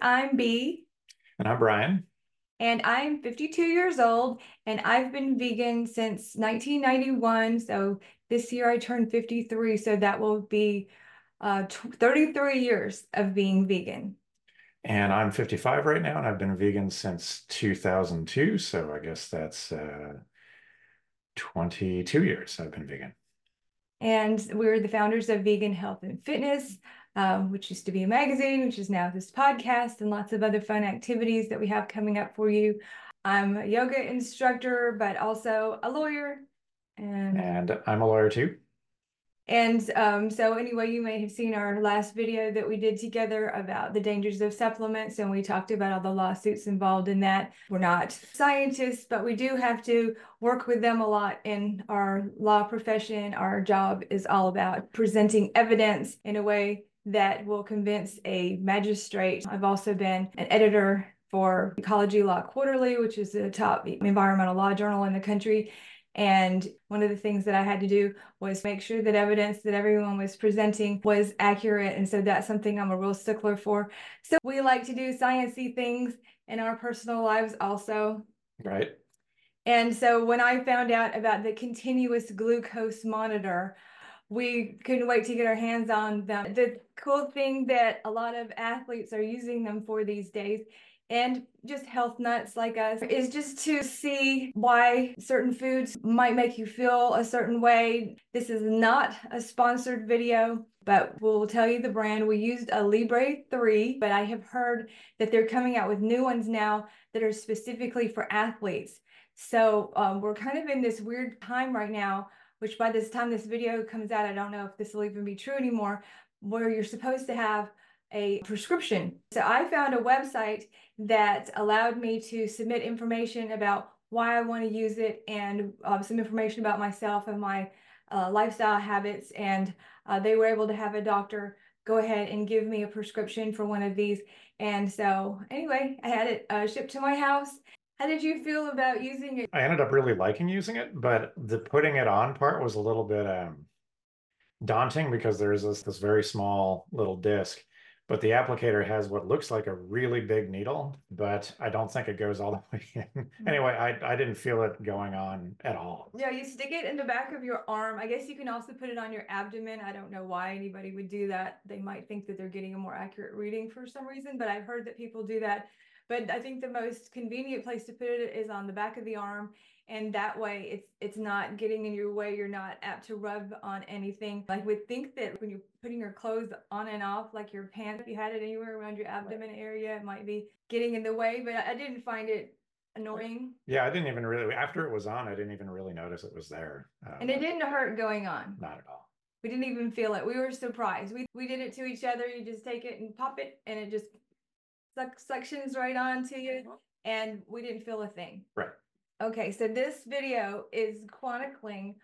Hi, I'm B. And I'm Brian. And I'm 52 years old, and I've been vegan since 1991. So this year I turned 53, so that will be uh, 33 years of being vegan. And I'm 55 right now, and I've been vegan since 2002. So I guess that's uh, 22 years I've been vegan. And we're the founders of Vegan Health and Fitness, um, which used to be a magazine, which is now this podcast, and lots of other fun activities that we have coming up for you. I'm a yoga instructor, but also a lawyer. And, and I'm a lawyer too. And um, so, anyway, you may have seen our last video that we did together about the dangers of supplements, and we talked about all the lawsuits involved in that. We're not scientists, but we do have to work with them a lot in our law profession. Our job is all about presenting evidence in a way that will convince a magistrate. I've also been an editor for Ecology Law Quarterly, which is the top environmental law journal in the country. And one of the things that I had to do was make sure that evidence that everyone was presenting was accurate. And so that's something I'm a real stickler for. So we like to do sciencey things in our personal lives also. Right. And so when I found out about the continuous glucose monitor, we couldn't wait to get our hands on them. The cool thing that a lot of athletes are using them for these days and just health nuts like us is just to see why certain foods might make you feel a certain way. This is not a sponsored video, but we'll tell you the brand. We used a Libre 3, but I have heard that they're coming out with new ones now that are specifically for athletes. So um, we're kind of in this weird time right now, which by this time this video comes out, I don't know if this will even be true anymore, where you're supposed to have a prescription. So I found a website that allowed me to submit information about why I want to use it and uh, some information about myself and my uh, lifestyle habits. And uh, they were able to have a doctor go ahead and give me a prescription for one of these. And so, anyway, I had it uh, shipped to my house. How did you feel about using it? I ended up really liking using it, but the putting it on part was a little bit um, daunting because there's this, this very small little disc but the applicator has what looks like a really big needle, but I don't think it goes all the way in. Mm-hmm. anyway, I, I didn't feel it going on at all. Yeah, you stick it in the back of your arm. I guess you can also put it on your abdomen. I don't know why anybody would do that. They might think that they're getting a more accurate reading for some reason, but I've heard that people do that. But I think the most convenient place to put it is on the back of the arm and that way it's it's not getting in your way. You're not apt to rub on anything. I would think that when you're putting your clothes on and off like your pants if you had it anywhere around your abdomen area it might be getting in the way but i didn't find it annoying. Yeah i didn't even really after it was on i didn't even really notice it was there. Um, and it didn't hurt going on. Not at all. We didn't even feel it. We were surprised. We we did it to each other. You just take it and pop it and it just suck, suctions right on to you uh-huh. and we didn't feel a thing right Okay, so this video is chronicling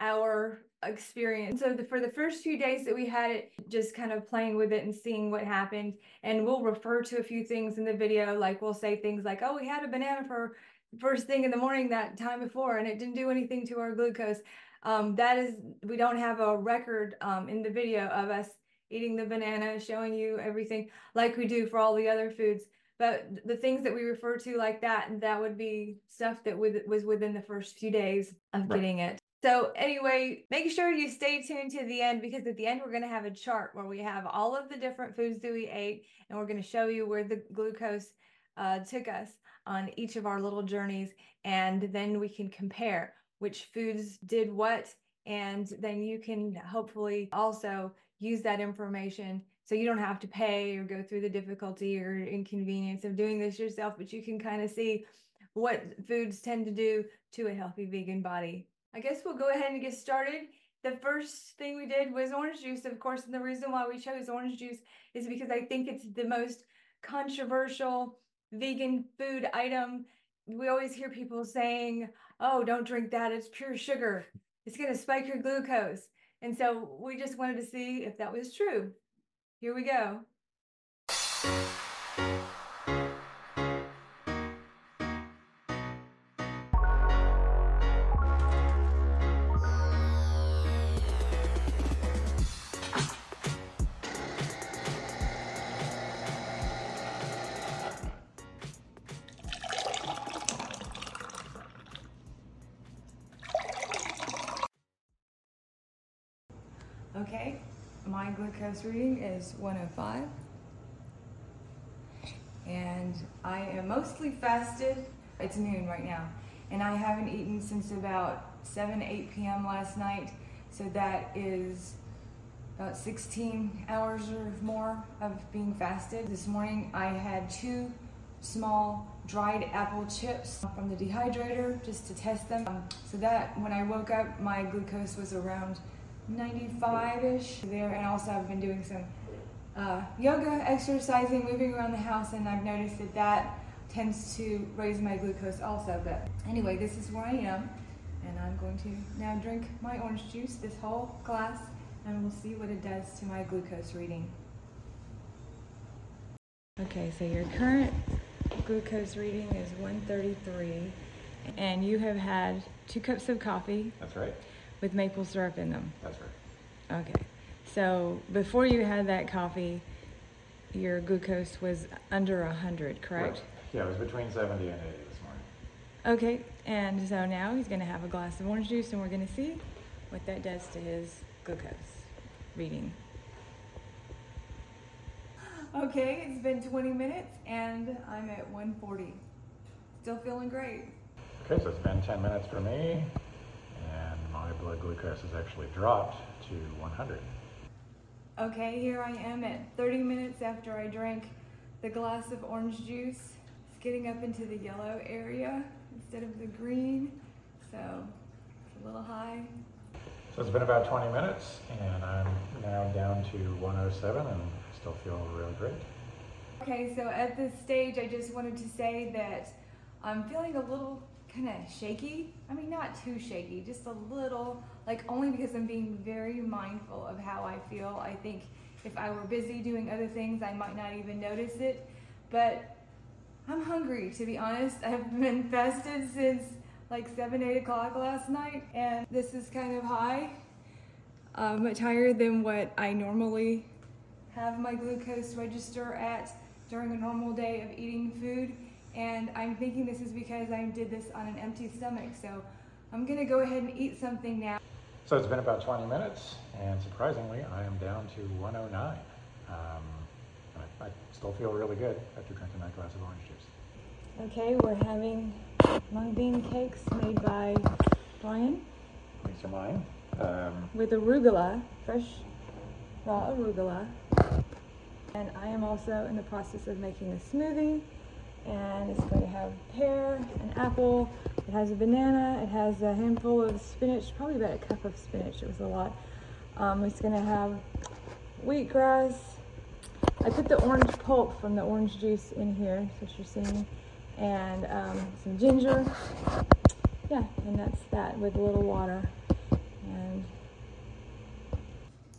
our experience. So the, for the first few days that we had it, just kind of playing with it and seeing what happened. And we'll refer to a few things in the video, like we'll say things like, oh, we had a banana for first thing in the morning that time before, and it didn't do anything to our glucose. Um, that is, we don't have a record um, in the video of us eating the banana, showing you everything like we do for all the other foods. But the things that we refer to like that, that would be stuff that was within the first few days of right. getting it. So anyway, make sure you stay tuned to the end because at the end we're going to have a chart where we have all of the different foods that we ate, and we're going to show you where the glucose uh, took us on each of our little journeys, and then we can compare which foods did what, and then you can hopefully also use that information so you don't have to pay or go through the difficulty or inconvenience of doing this yourself, but you can kind of see what foods tend to do to a healthy vegan body. I guess we'll go ahead and get started. The first thing we did was orange juice, of course, and the reason why we chose orange juice is because I think it's the most controversial vegan food item. We always hear people saying, oh, don't drink that, it's pure sugar. It's going to spike your glucose. And so we just wanted to see if that was true. Here we go. Reading is 105. And I am mostly fasted. It's noon right now. And I haven't eaten since about 7, 8 p.m. last night. So that is about 16 hours or more of being fasted. This morning I had two small dried apple chips from the dehydrator just to test them. Um, so that when I woke up, my glucose was around 95-ish there. And also I've been doing some uh, yoga, exercising, moving around the house, and I've noticed that that tends to raise my glucose also. But anyway, this is where I am, and I'm going to now drink my orange juice, this whole glass, and we'll see what it does to my glucose reading. Okay, so your current glucose reading is 133, and you have had two cups of coffee. That's right. With maple syrup in them. That's right. Okay. So before you had that coffee, your glucose was under 100, correct? Right. Yeah, it was between 70 and 80 this morning. Okay, and so now he's going to have a glass of orange juice and we're going to see what that does to his glucose reading. Okay, it's been 20 minutes and I'm at 140. Still feeling great. Okay, so it's been 10 minutes for me and my blood glucose has actually dropped to 100. Okay, here I am at 30 minutes after I drank the glass of orange juice. It's getting up into the yellow area instead of the green, so it's a little high. So it's been about 20 minutes, and I'm now down to 107 and I still feel really great. Okay, so at this stage, I just wanted to say that I'm feeling a little kind of shaky. I mean, not too shaky, just a little, like only because I'm being very mindful of how I feel. I think if I were busy doing other things, I might not even notice it. But I'm hungry, to be honest. I've been fasted since like 7, 8 o'clock last night, and this is kind of high, much higher than what I normally have my glucose register at during a normal day of eating food and I'm thinking this is because I did this on an empty stomach. So I'm gonna go ahead and eat something now. So it's been about 20 minutes, and surprisingly, I am down to 109. Um, I, I, still feel really good after drinking that glass of orange juice. Okay, we're having mung bean cakes made by Brian. These are mine. Um, with arugula, fresh raw arugula. And I am also in the process of making a smoothie and it's going to have pear, an apple, it has a banana, it has a handful of spinach, probably about a cup of spinach, it was a lot. Um, it's going to have wheatgrass. I put the orange pulp from the orange juice in here, that's what you're seeing, and um, some ginger. Yeah, and that's that with a little water. And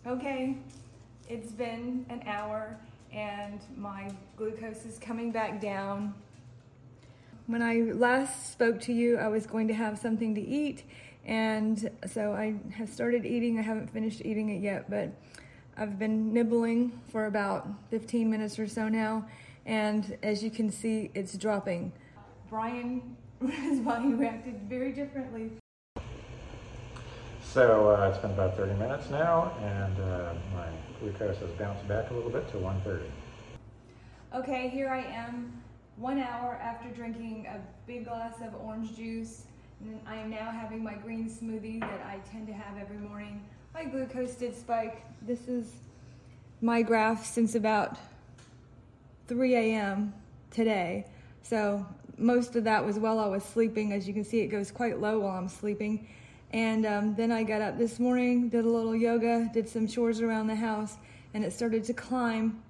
okay, it's been an hour and my glucose is coming back down. When I last spoke to you, I was going to have something to eat, and so I have started eating. I haven't finished eating it yet, but I've been nibbling for about 15 minutes or so now, and as you can see, it's dropping. Brian, his body reacted very differently. So uh, it's been about 30 minutes now, and uh, my glucose has bounced back a little bit to 130. Okay, here I am, one hour after drinking a big glass of orange juice. And I am now having my green smoothie that I tend to have every morning. My glucose did spike. This is my graph since about 3 a.m. today. So most of that was while I was sleeping. As you can see, it goes quite low while I'm sleeping. And um, then I got up this morning, did a little yoga, did some chores around the house, and it started to climb.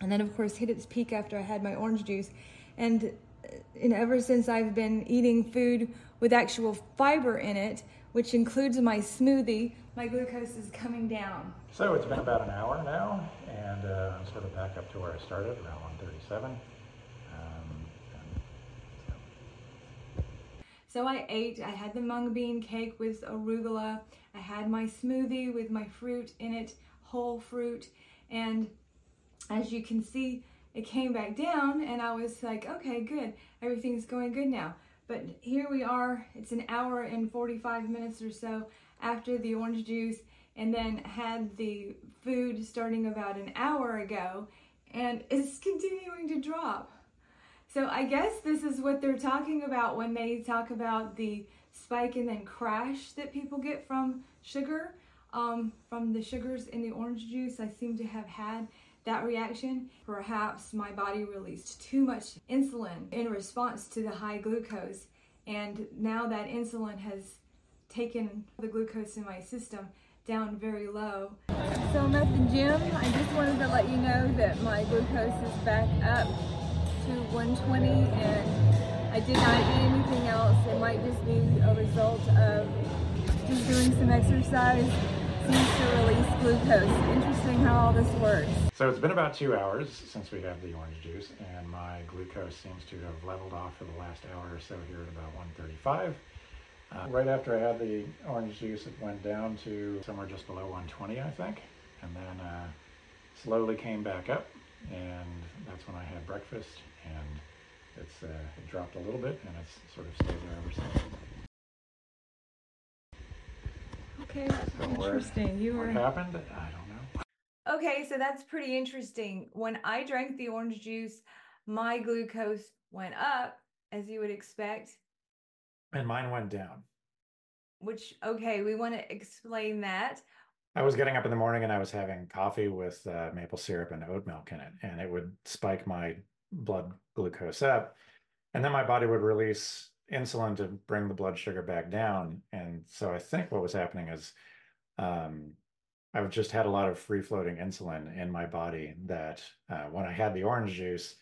And then, of course, hit its peak after I had my orange juice. And, uh, and ever since I've been eating food with actual fiber in it, which includes my smoothie, my glucose is coming down. So it's been about an hour now, and uh, I'm sort of back up to where I started, around 137. So I ate, I had the mung bean cake with arugula, I had my smoothie with my fruit in it, whole fruit, and as you can see, it came back down and I was like, okay, good, everything's going good now. But here we are, it's an hour and 45 minutes or so after the orange juice and then had the food starting about an hour ago and it's continuing to drop. So I guess this is what they're talking about when they talk about the spike and then crash that people get from sugar, um, from the sugars in the orange juice. I seem to have had that reaction. Perhaps my body released too much insulin in response to the high glucose. And now that insulin has taken the glucose in my system down very low. So I'm at the gym. I just wanted to let you know that my glucose is back up to 120 and I did not eat anything else. It might just be a result of just doing some exercise seems to release glucose. Interesting how all this works. So it's been about two hours since we had the orange juice and my glucose seems to have leveled off for the last hour or so here at about 135. Uh, right after I had the orange juice, it went down to somewhere just below 120, I think, and then uh, slowly came back up, and that's when I had breakfast, and it's uh, it dropped a little bit, and it's sort of stayed there ever since. Okay, so interesting. You were. What happened? I don't know. Okay, so that's pretty interesting. When I drank the orange juice, my glucose went up, as you would expect, and mine went down. Which, okay, we want to explain that. I was getting up in the morning and I was having coffee with uh, maple syrup and oat milk in it, and it would spike my blood glucose up. And then my body would release insulin to bring the blood sugar back down. And so I think what was happening is um, I've just had a lot of free floating insulin in my body that uh, when I had the orange juice,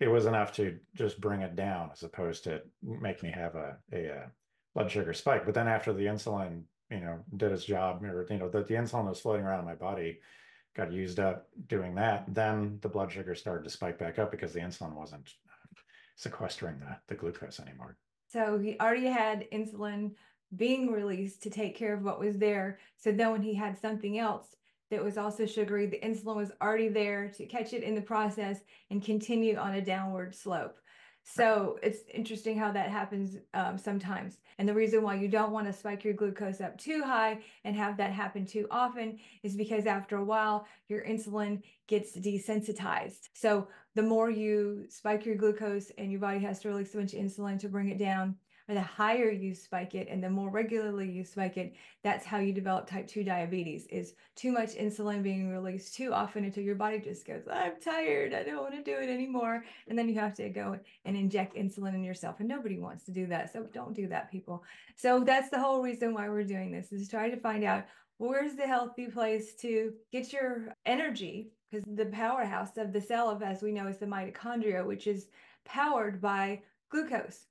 it was enough to just bring it down as opposed to make me have a, a, a blood sugar spike. But then after the insulin, you know, did its job, or you know, the, the insulin was floating around in my body, got used up doing that, then the blood sugar started to spike back up because the insulin wasn't sequestering the, the glucose anymore. So he already had insulin being released to take care of what was there. So then when he had something else that was also sugary. The insulin was already there to catch it in the process and continue on a downward slope. So it's interesting how that happens um, sometimes. And the reason why you don't want to spike your glucose up too high and have that happen too often is because after a while, your insulin gets desensitized. So the more you spike your glucose and your body has to release a bunch of insulin to bring it down, or the higher you spike it and the more regularly you spike it, that's how you develop type 2 diabetes is too much insulin being released too often until your body just goes, I'm tired, I don't want to do it anymore. And then you have to go and inject insulin in yourself. And nobody wants to do that. So don't do that, people. So that's the whole reason why we're doing this is try to find out where's the healthy place to get your energy because the powerhouse of the cell of as we know is the mitochondria which is powered by glucose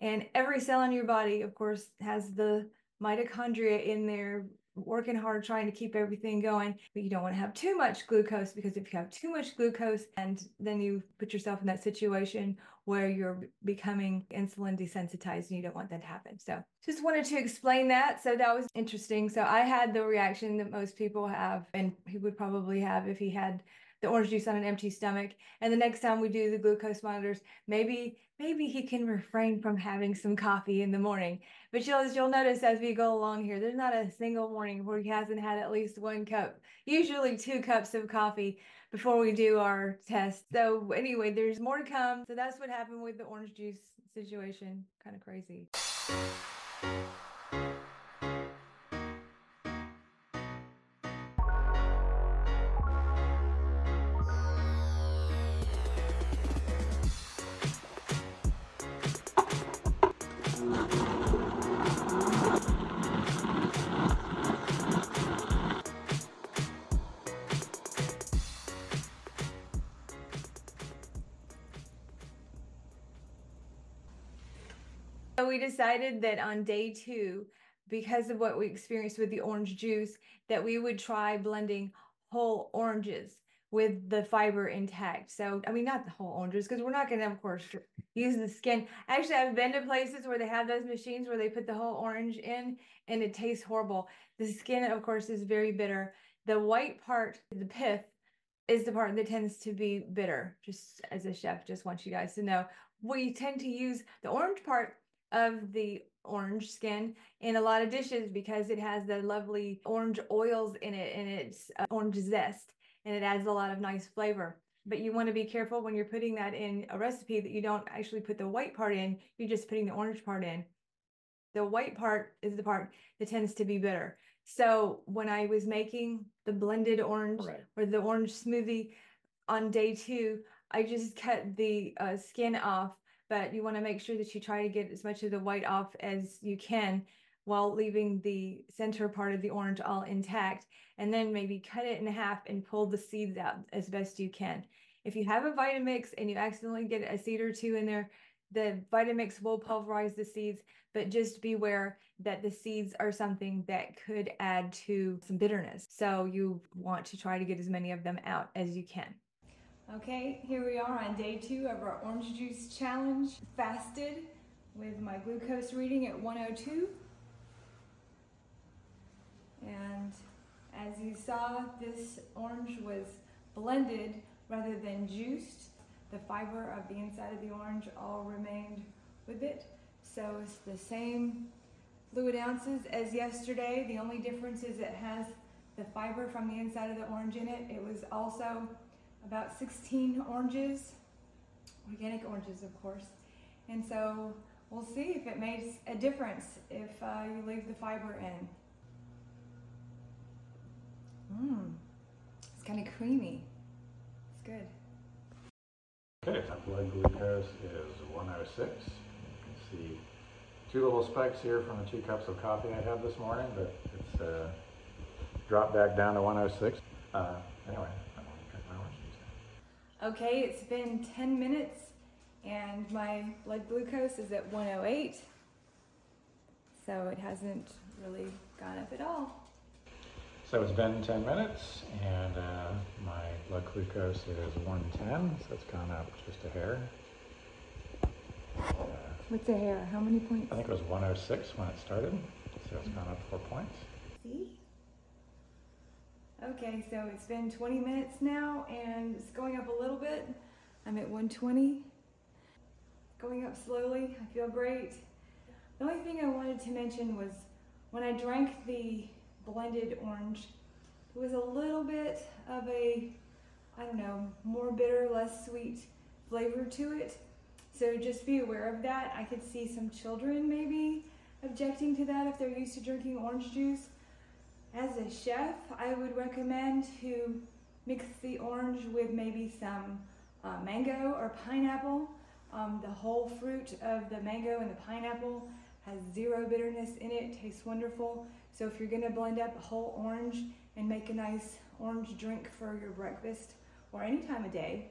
and every cell in your body, of course, has the mitochondria in there working hard trying to keep everything going. But you don't want to have too much glucose because if you have too much glucose and then you put yourself in that situation where you're becoming insulin desensitized and you don't want that to happen. So just wanted to explain that. So that was interesting. So i had the reaction that most people have and he would probably have if he had the orange juice on an empty stomach. And the next time we do the glucose monitors, maybe maybe he can refrain from having some coffee in the morning. But you'll you'll notice as we go along here, there's not a single morning where he hasn't had at least one cup, usually two cups of coffee before we do our test. So anyway, there's more to come. So that's what happened with the orange juice situation. Kind of crazy. Decided that on day two, because of what we experienced with the orange juice, that we would try blending whole oranges with the fiber intact. So, I mean, not the whole oranges, because we're not going to, of course, use the skin. Actually, I've been to places where they have those machines where they put the whole orange in and it tastes horrible. The skin, of course, is very bitter. The white part, the pith, is the part that tends to be bitter. Just as a chef, just want you guys to know. We tend to use the orange part of the orange skin in a lot of dishes because it has the lovely orange oils in it and it's uh, orange zest and it adds a lot of nice flavor. But you want to be careful when you're putting that in a recipe that you don't actually put the white part in, you're just putting the orange part in. The white part is the part that tends to be bitter. So when I was making the blended orange Right. or the orange smoothie on day two, I just cut the uh, skin off. But you want to make sure that you try to get as much of the white off as you can while leaving the center part of the orange all intact. And then maybe cut it in half and pull the seeds out as best you can. If you have a Vitamix and you accidentally get a seed or two in there, the Vitamix will pulverize the seeds, but just beware that the seeds are something that could add to some bitterness. So you want to try to get as many of them out as you can. Okay, here we are on day two of our orange juice challenge. Fasted with my glucose reading at 102. And as you saw, this orange was blended rather than juiced. The fiber of the inside of the orange all remained with it. So it's the same fluid ounces as yesterday. The only difference is it has the fiber from the inside of the orange in it. It was also about 16 oranges, organic oranges, of course. And so we'll see if it makes a difference if uh, you leave the fiber in. Mmm, it's kind of creamy. It's good. Okay, my blood glucose is 106. You can see two little spikes here from the two cups of coffee I had this morning, but it's uh, dropped back down to 106. Uh, anyway, I'm gonna cut my orange juice now. Okay, it's been 10 minutes and my blood glucose is at 108. So it hasn't really gone up at all. So it's been 10 minutes, and uh, my blood glucose is 110, so it's gone up just a hair. Uh, What's a hair? How many points? I think it was 106 when it started, so it's gone up four points. See? Okay, so it's been 20 minutes now and it's going up a little bit. I'm at 120. Going up slowly. I feel great. The only thing I wanted to mention was when I drank the blended orange, it was a little bit of a, I don't know, more bitter, less sweet flavor to it. So just be aware of that. I could see some children maybe objecting to that if they're used to drinking orange juice. As a chef, I would recommend to mix the orange with maybe some uh, mango or pineapple. Um, the whole fruit of the mango and the pineapple has zero bitterness in it, tastes wonderful. So if you're gonna blend up a whole orange and make a nice orange drink for your breakfast or any time of day,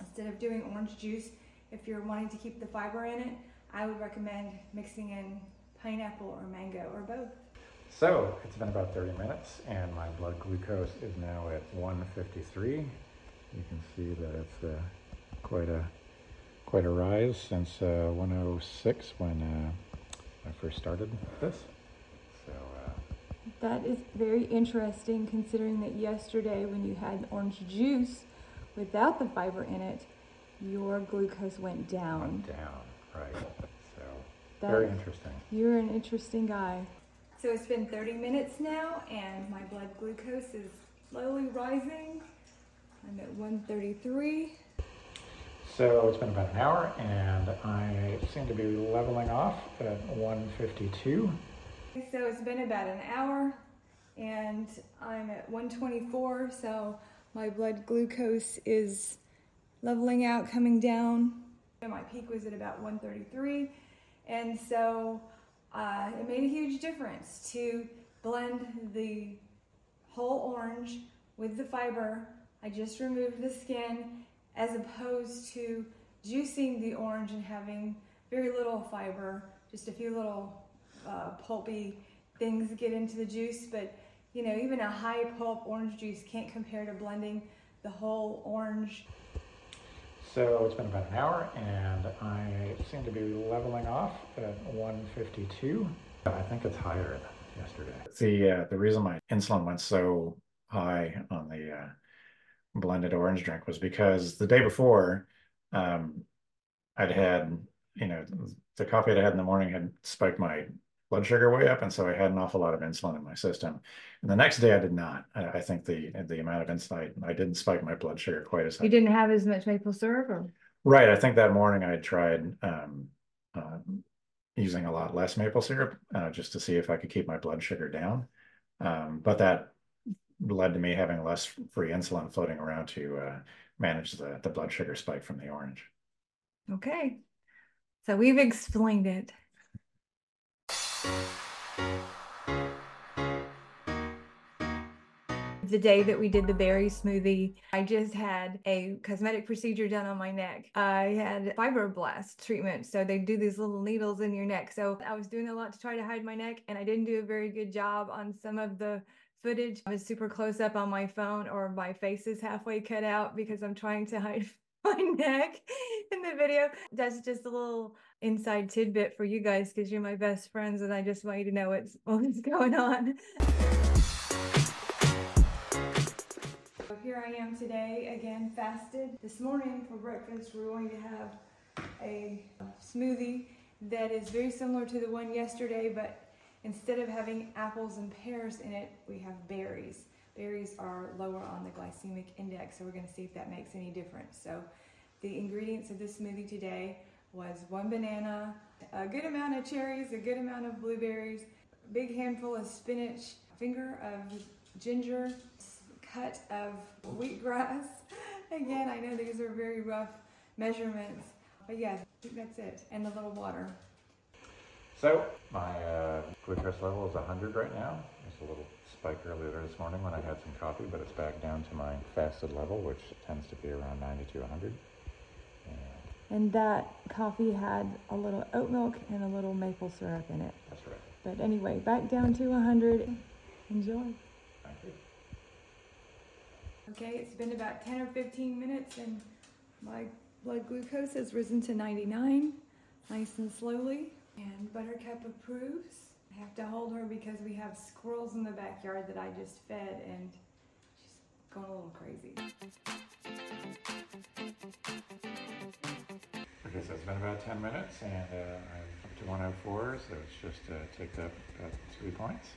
instead of doing orange juice, if you're wanting to keep the fiber in it, I would recommend mixing in pineapple or mango or both. So it's been about 30 minutes, and my blood glucose is now at 153. You can see that it's uh, quite a quite a rise since uh, 106 when uh, I first started this. So uh, That is very interesting considering that yesterday when you had orange juice without the fiber in it, your glucose went down. went down, right? So That- very interesting. You're an interesting guy. So it's been 30 minutes now and my blood glucose is slowly rising. I'm at 133. So it's been about an hour, and I seem to be leveling off at 152. So it's been about an hour and I'm at 124. So my blood glucose is leveling out, coming down. My peak was at about 133. And so uh, it made a huge difference to blend the whole orange with the fiber. I just removed the skin as opposed to juicing the orange and having very little fiber, just a few little uh, pulpy things get into the juice. But you know, even a high pulp orange juice can't compare to blending the whole orange. So it's been about an hour, and I seem to be leveling off at 152. I think it's higher than yesterday. The uh, the reason my insulin went so high on the uh, blended orange drink was because the day before, um, I'd had you know, the coffee I had in the morning had spiked my blood sugar way up, and so I had an awful lot of insulin in my system. And the next day I did not. I, I think the the amount of insulin I, I, didn't spike my blood sugar quite as high. You didn't have as much maple syrup, or right? I think that morning I tried um, uh, using a lot less maple syrup uh, just to see if I could keep my blood sugar down. Um, but that led to me having less free insulin floating around to uh, manage the, the blood sugar spike from the orange. Okay. So we've explained it. The day that we did the berry smoothie, I just had a cosmetic procedure done on my neck. I had fibroblast treatment. So they do these little needles in your neck. So I was doing a lot to try to hide my neck and I didn't do a very good job on some of the footage. I was super close up on my phone or my face is halfway cut out because I'm trying to hide my neck in the video. That's just a little inside tidbit for you guys because you're my best friends and I just want you to know what's, what's going on. So here I am today, again fasted. This morning for breakfast, we're going to have a smoothie that is very similar to the one yesterday, but instead of having apples and pears in it, we have berries. Berries are lower on the glycemic index, so we're gonna see if that makes any difference. So the ingredients of this smoothie today was one banana, a good amount of cherries, a good amount of blueberries, a big handful of spinach, finger of ginger, cut of wheatgrass. Again, I know these are very rough measurements, but yeah, that's it. And a little water. So my uh, glucose level is 100 right now. It's a little spike earlier this morning when I had some coffee, but it's back down to my fasted level, which tends to be around 90 to 100. And that coffee had a little oat milk and a little maple syrup in it. That's right. But anyway, back down to 100. Enjoy. Okay, it's been about 10 or 15 minutes and my blood glucose has risen to 99, nice and slowly. And Buttercup approves. I have to hold her because we have squirrels in the backyard that I just fed and she's going a little crazy. Okay, so it's been about 10 minutes and uh, I'm up to 104, so it's just uh, ticked up about three points.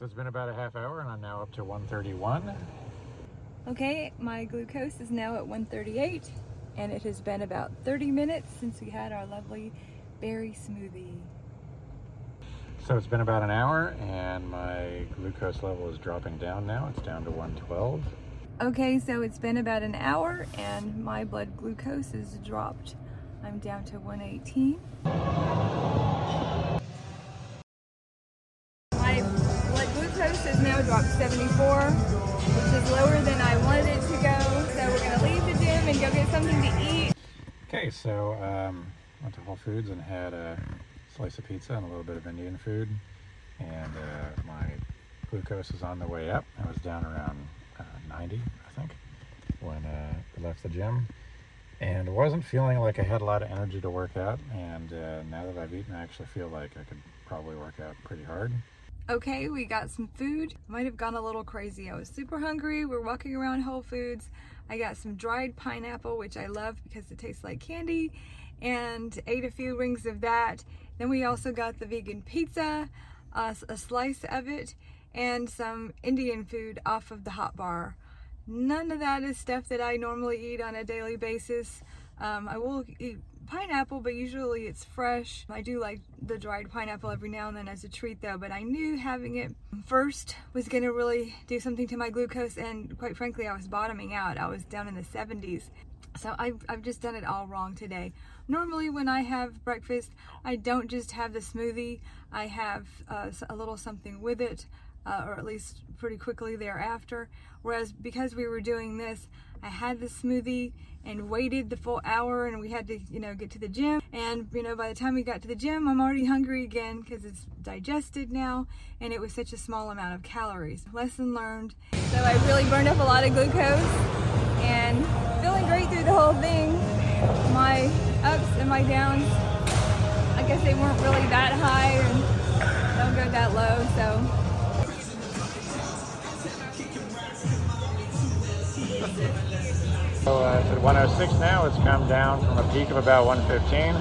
So it's been about a half hour and I'm now up to 131. Okay, my glucose is now at 138 and it has been about 30 minutes since we had our lovely berry smoothie. So it's been about an hour and my glucose level is dropping down now. It's down to 112. Okay, so it's been about an hour and my blood glucose is dropped. I'm down to 118. So um, went to Whole Foods and had a slice of pizza and a little bit of Indian food. And uh, my glucose is on the way up. I was down around uh, 90, I think, when uh, I left the gym. And wasn't feeling like I had a lot of energy to work out. And uh, now that I've eaten, I actually feel like I could probably work out pretty hard. Okay, we got some food. Might have gone a little crazy. I was super hungry. We're walking around Whole Foods. I got some dried pineapple, which I love because it tastes like candy, and ate a few rings of that. Then we also got the vegan pizza, uh, a slice of it, and some Indian food off of the hot bar. None of that is stuff that I normally eat on a daily basis. Um, I will eat pineapple, but usually it's fresh. I do like the dried pineapple every now and then as a treat though, but I knew having it first was gonna really do something to my glucose and quite frankly, I was bottoming out. I was down in the 70s. So I've, I've just done it all wrong today. Normally when I have breakfast, I don't just have the smoothie. I have uh, a little something with it, uh, or at least pretty quickly thereafter. Whereas because we were doing this, I had the smoothie and waited the full hour and we had to, you know, get to the gym. And, you know, by the time we got to the gym, I'm already hungry again because it's digested now and it was such a small amount of calories. Lesson learned. So I really burned up a lot of glucose and feeling great through the whole thing. My ups and my downs, I guess they weren't really that high. And don't go that low. So. So uh, it's at 106 now. It's come down from a peak of about 115.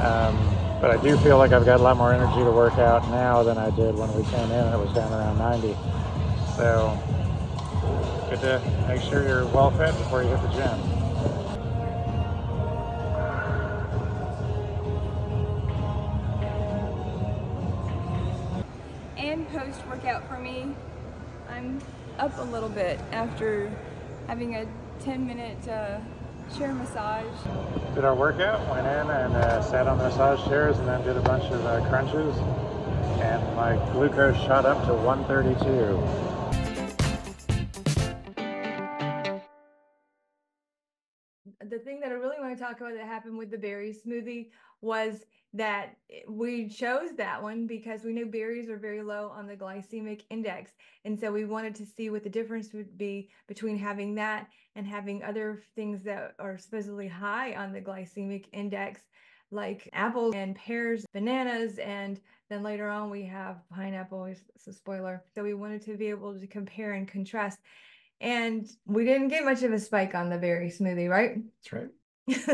Um, but I do feel like I've got a lot more energy to work out now than I did when we came in it was down around 90. So good to make sure you're well fed before you hit the gym. And post workout for me, I'm up a little bit after having a 10 minute uh, chair massage. Did our workout, went in and uh, sat on the massage chairs and then did a bunch of uh, crunches. And my glucose shot up to 132. the thing that I really want to talk about that happened with the berry smoothie was that we chose that one because we knew berries are very low on the glycemic index. And so we wanted to see what the difference would be between having that and having other things that are supposedly high on the glycemic index, like apples and pears, bananas, and then later on we have pineapple. It's a spoiler. So we wanted to be able to compare and contrast. And we didn't get much of a spike on the berry smoothie, right? That's right.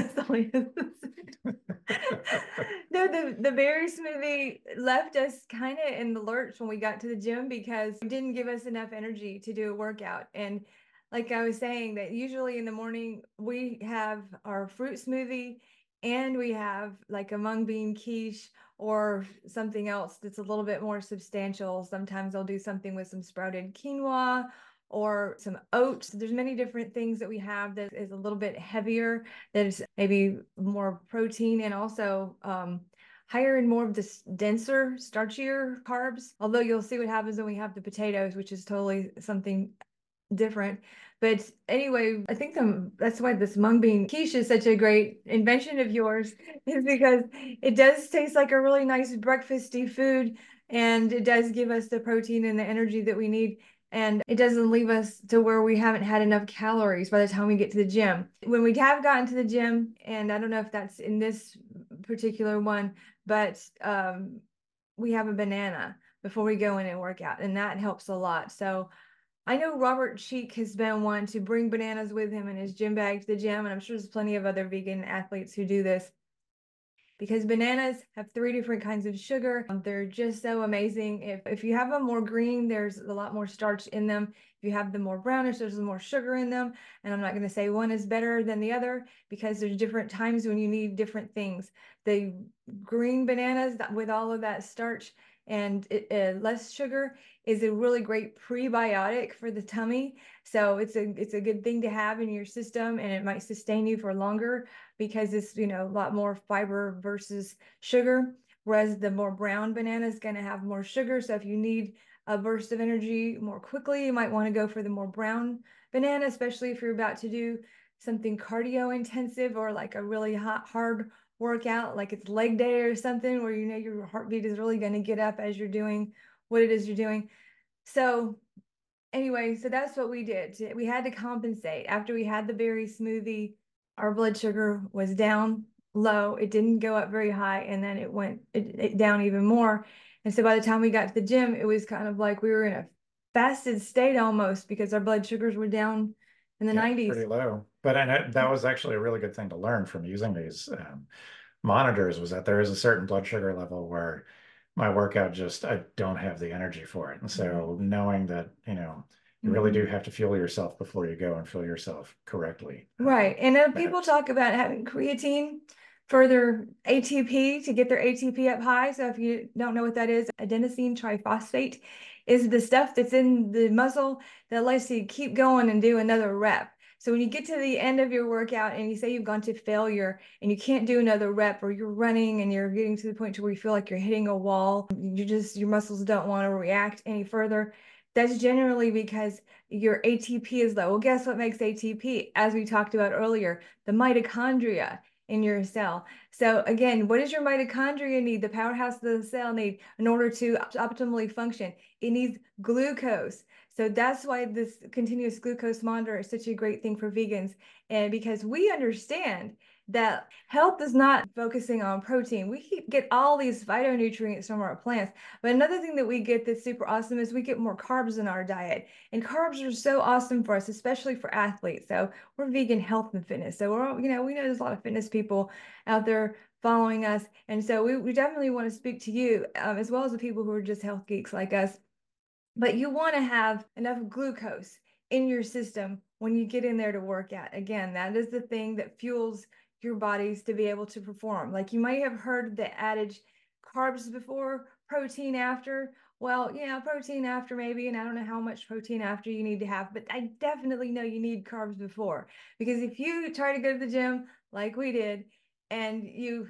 no, the the berry smoothie left us kind of in the lurch when we got to the gym because it didn't give us enough energy to do a workout. And like I was saying, that usually in the morning we have our fruit smoothie and we have like a mung bean quiche or something else that's a little bit more substantial. Sometimes I'll do something with some sprouted quinoa or some oats. There's many different things that we have that is a little bit heavier, that is maybe more protein and also um, higher and more of this denser, starchier carbs. Although you'll see what happens when we have the potatoes, which is totally something different. But anyway, I think the, that's why this mung bean quiche is such a great invention of yours, is because it does taste like a really nice breakfasty food and it does give us the protein and the energy that we need and it doesn't leave us to where we haven't had enough calories by the time we get to the gym. When we have gotten to the gym, and I don't know if that's in this particular one, but um, we have a banana before we go in and work out, and that helps a lot. So I know Robert Cheeke has been one to bring bananas with him in his gym bag to the gym, and I'm sure there's plenty of other vegan athletes who do this because bananas have three different kinds of sugar. Um, they're just so amazing. If, if you have them more green, there's a lot more starch in them. If you have them more brownish, there's more sugar in them. And I'm not going to say one is better than the other because there's different times when you need different things. The green bananas with all of that starch and it, uh, less sugar is a really great prebiotic for the tummy. So it's a it's a good thing to have in your system, and it might sustain you for longer because it's you know a lot more fiber versus sugar. Whereas the more brown banana is going to have more sugar. So if you need a burst of energy more quickly, you might want to go for the more brown banana, especially if you're about to do something cardio intensive or like a really hot hard workout, like it's leg day or something where you know your heartbeat is really going to get up as you're doing what it is you're doing. So anyway, so that's what we did. We had to compensate after we had the berry smoothie. Our blood sugar was down low. It didn't go up very high, and then it went it, it down even more. And so by the time we got to the gym, it was kind of like we were in a fasted state almost because our blood sugars were down in the yeah, 90s. Pretty low. But and that was actually a really good thing to learn from using these um, monitors was that there is a certain blood sugar level where my workout just I don't have the energy for it. And so mm-hmm. knowing that, you know, you really do mm-hmm. have to fuel yourself before you go and fuel yourself correctly. Right. And uh, people talk about having creatine for their ATP to get their ATP up high. So if you don't know what that is, adenosine triphosphate is the stuff that's in the muscle that lets you keep going and do another rep. So when you get to the end of your workout and you say you've gone to failure and you can't do another rep or you're running and you're getting to the point to where you feel like you're hitting a wall, you just your muscles don't want to react any further. That's generally because your ATP is low. Well, guess what makes ATP? As we talked about earlier, the mitochondria in your cell. So again, what does your mitochondria need? The powerhouse of the cell need in order to optimally function? It needs glucose. So that's why this continuous glucose monitor is such a great thing for vegans. And because we understand that health is not focusing on protein. We get all these phytonutrients from our plants. But another thing that we get that's super awesome is we get more carbs in our diet. And carbs are so awesome for us, especially for athletes. So we're vegan health and fitness. So we're, you know, we know there's a lot of fitness people out there following us. And so we, we definitely want to speak to you um, as well as the people who are just health geeks like us. But you want to have enough glucose in your system when you get in there to work out. Again, that is the thing that fuels your bodies to be able to perform. Like you might have heard the adage carbs before, protein after. Well, yeah, protein after maybe, and I don't know how much protein after you need to have, but I definitely know you need carbs before. Because if you try to go to the gym like we did and you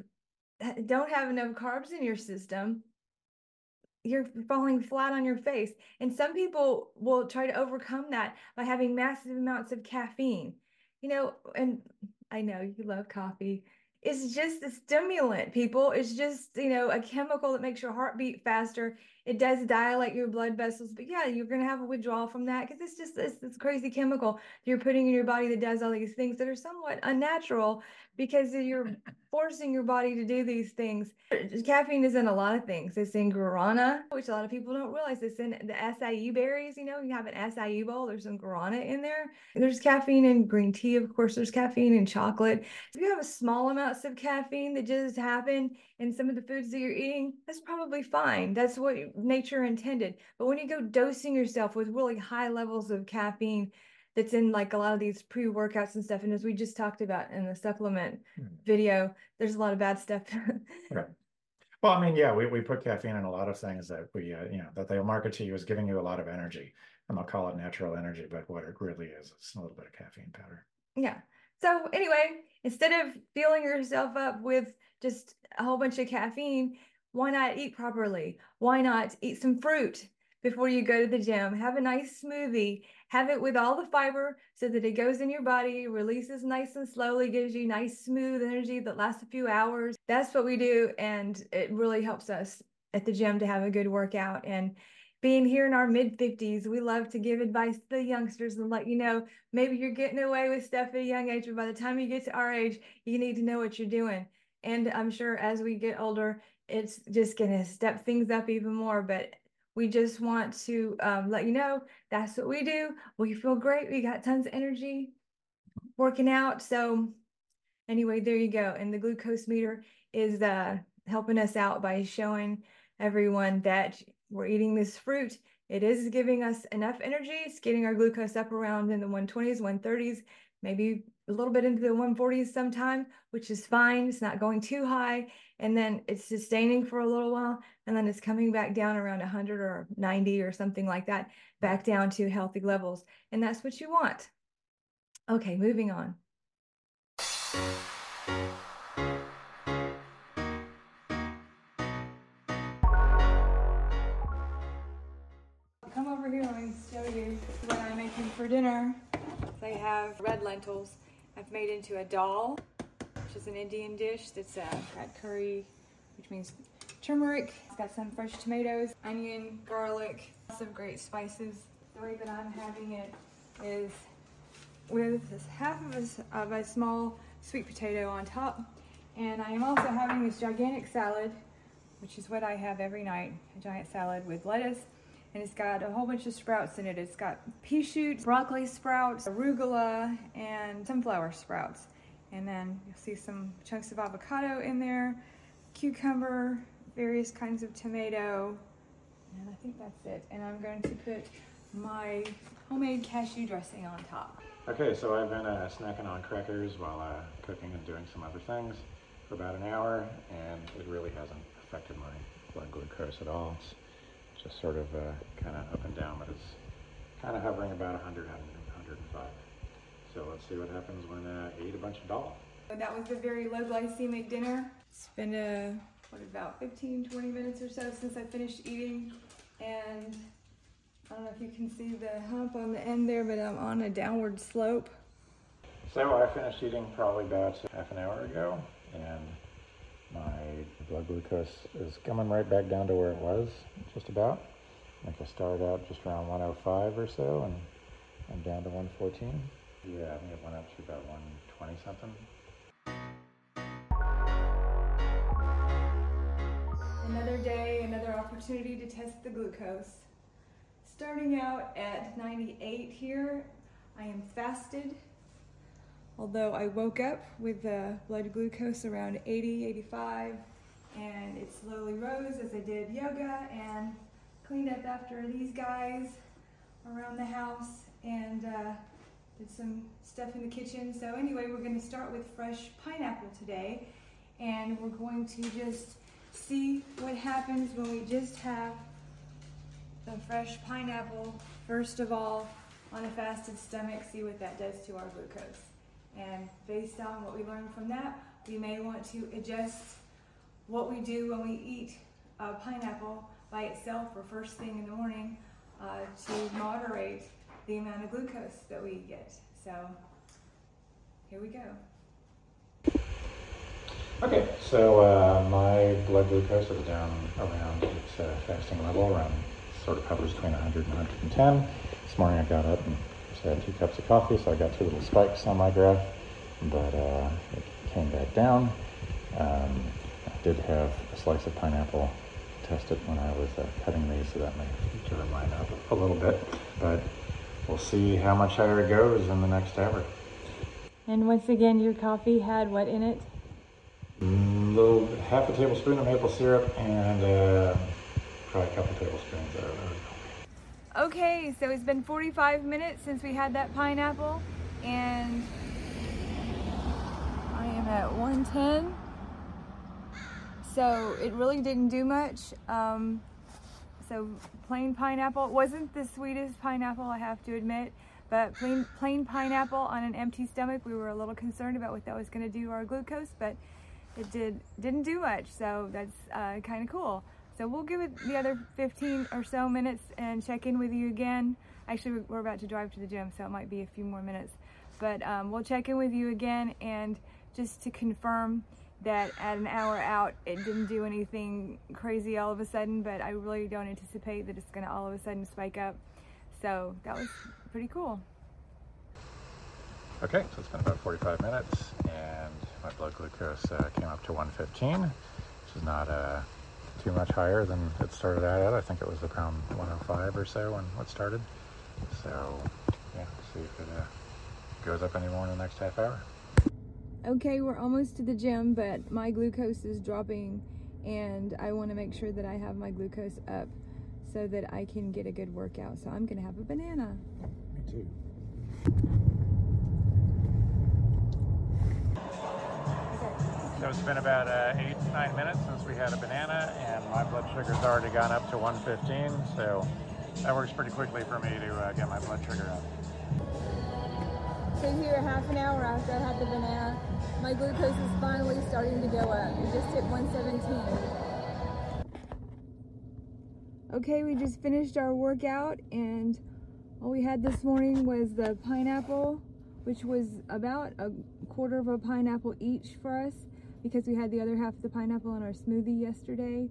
eh, don't have enough carbs in your system, you're falling flat on your face. And some people will try to overcome that by having massive amounts of caffeine. You know, and I know you love coffee. It's just a stimulant, people. It's just, you know, a chemical that makes your heart beat faster. It does dilate your blood vessels, but yeah, you're going to have a withdrawal from that because it's just this, this crazy chemical you're putting in your body that does all these things that are somewhat unnatural because you're forcing your body to do these things. Caffeine is in a lot of things. It's in guarana, which a lot of people don't realize. It's in the acai berries. You know, you have an acai bowl, there's some guarana in there. There's caffeine in green tea, of course, there's caffeine in chocolate. If you have a small amounts of caffeine that just happen in some of the foods that you're eating, that's probably fine. That's what nature intended. But when you go dosing yourself with really high levels of caffeine, that's in like a lot of these pre-workouts and stuff. And as we just talked about in the supplement mm. video, there's a lot of bad stuff. right. Well, I mean, yeah, we, we put caffeine in a lot of things that we, uh, you know, that they'll market to you as giving you a lot of energy and they'll call it natural energy, but what it really is, it's a little bit of caffeine powder. Yeah. So anyway, instead of filling yourself up with just a whole bunch of caffeine, why not eat properly? Why not eat some fruit? before you go to the gym. Have a nice smoothie. Have it with all the fiber so that it goes in your body, releases nice and slowly, gives you nice, smooth energy that lasts a few hours. That's what we do. And it really helps us at the gym to have a good workout. And being here in our mid 50s, we love to give advice to the youngsters and let you know maybe you're getting away with stuff at a young age, but by the time you get to our age, you need to know what you're doing. And I'm sure as we get older, it's just going to step things up even more. But we just want to um, let you know that's what we do. We feel great. We got tons of energy working out. So, anyway, there you go. And the glucose meter is uh, helping us out by showing everyone that we're eating this fruit. It is giving us enough energy. It's getting our glucose up around in the 120s, 130s, maybe a little bit into the 140s sometime, which is fine. It's not going too high. And then it's sustaining for a little while. And then it's coming back down around 100 or 90 or something like that, back down to healthy levels. And that's what you want. Okay, moving on. Come over here and show you what I'm making for dinner. They have red lentils I've made into a dal, which is an Indian dish that's uh, got curry, which means turmeric. It's got some fresh tomatoes, onion, garlic, lots of great spices. The way that I'm having it is with half of a, of a small sweet potato on top. And I am also having this gigantic salad, which is what I have every night, a giant salad with lettuce, and it's got a whole bunch of sprouts in it. It's got pea shoots, broccoli sprouts, arugula, and sunflower sprouts. And then you'll see some chunks of avocado in there, cucumber, various kinds of tomato, and I think that's it. And I'm going to put my homemade cashew dressing on top. Okay, so I've been uh, snacking on crackers while uh, cooking and doing some other things for about an hour, and it really hasn't affected my blood glucose at all. It's just sort of uh, kind of up and down, but it's kind of hovering about 100, 105. So let's see what happens when uh, I eat a bunch of dal. That was a very low glycemic dinner. It's been a, what, about 15, 20 minutes or so since I finished eating. And I don't know if you can see the hump on the end there, but I'm on a downward slope. So I finished eating probably about half an hour ago, and my blood glucose is coming right back down to where it was, just about. Like I started out just around 105 or so, and I'm down to 114. Yeah, I think it went up to about 120 something. Another day, another opportunity to test the glucose. Starting out at 98 here, I am fasted. Although I woke up with the blood glucose around 80, 85, and it slowly rose as I did yoga and cleaned up after these guys around the house and uh, did some stuff in the kitchen. So anyway, we're gonna start with fresh pineapple today and we're going to just see what happens when we just have the fresh pineapple first of all on a fasted stomach, see what that does to our glucose. And based on what we learned from that, we may want to adjust what we do when we eat pineapple by itself or first thing in the morning uh, to moderate the amount of glucose that we get. So here we go. Okay, so uh, my blood glucose is down around its uh, fasting level, around sort of hovers between 100 and 110. This morning I got up and just had two cups of coffee, so I got two little spikes on my graph, but uh, it came back down. Um, I did have a slice of pineapple tested when I was uh, cutting these, so that may turn mine up a little bit, but we'll see how much higher it goes in the next hour. And once again, your coffee had what in it? Mm, little half a tablespoon of maple syrup and uh, probably a couple tablespoons of oat Okay, so it's been 45 minutes since we had that pineapple, and I am at 110. So it really didn't do much. Um, so plain pineapple wasn't the sweetest pineapple, I have to admit. But plain, plain pineapple on an empty stomach, we were a little concerned about what that was going to do to our glucose, but it did didn't do much. So that's uh, kind of cool. So we'll give it the other 15 or so minutes and check in with you again. Actually, we're about to drive to the gym, so it might be a few more minutes. But um, we'll check in with you again and just to confirm that at an hour out, it didn't do anything crazy all of a sudden, but I really don't anticipate that it's gonna all of a sudden spike up. So that was pretty cool. Okay, so it's been about 45 minutes and my blood glucose uh, came up to 115, which is not uh, too much higher than it started out at. I think it was around 105 or so when it started. So yeah, see if it uh, goes up any more in the next half hour. Okay, we're almost to the gym, but my glucose is dropping and I want to make sure that I have my glucose up so that I can get a good workout. So I'm going to have a banana. Me too. So it's been about uh, eight, nine minutes since we had a banana, and my blood sugar's already gone up to 115. So that works pretty quickly for me to uh, get my blood sugar up. So here, half an hour after I had the banana, my glucose is finally starting to go up. We just hit 117. Okay, we just finished our workout and all we had this morning was the pineapple, which was about a quarter of a pineapple each for us because we had the other half of the pineapple in our smoothie yesterday.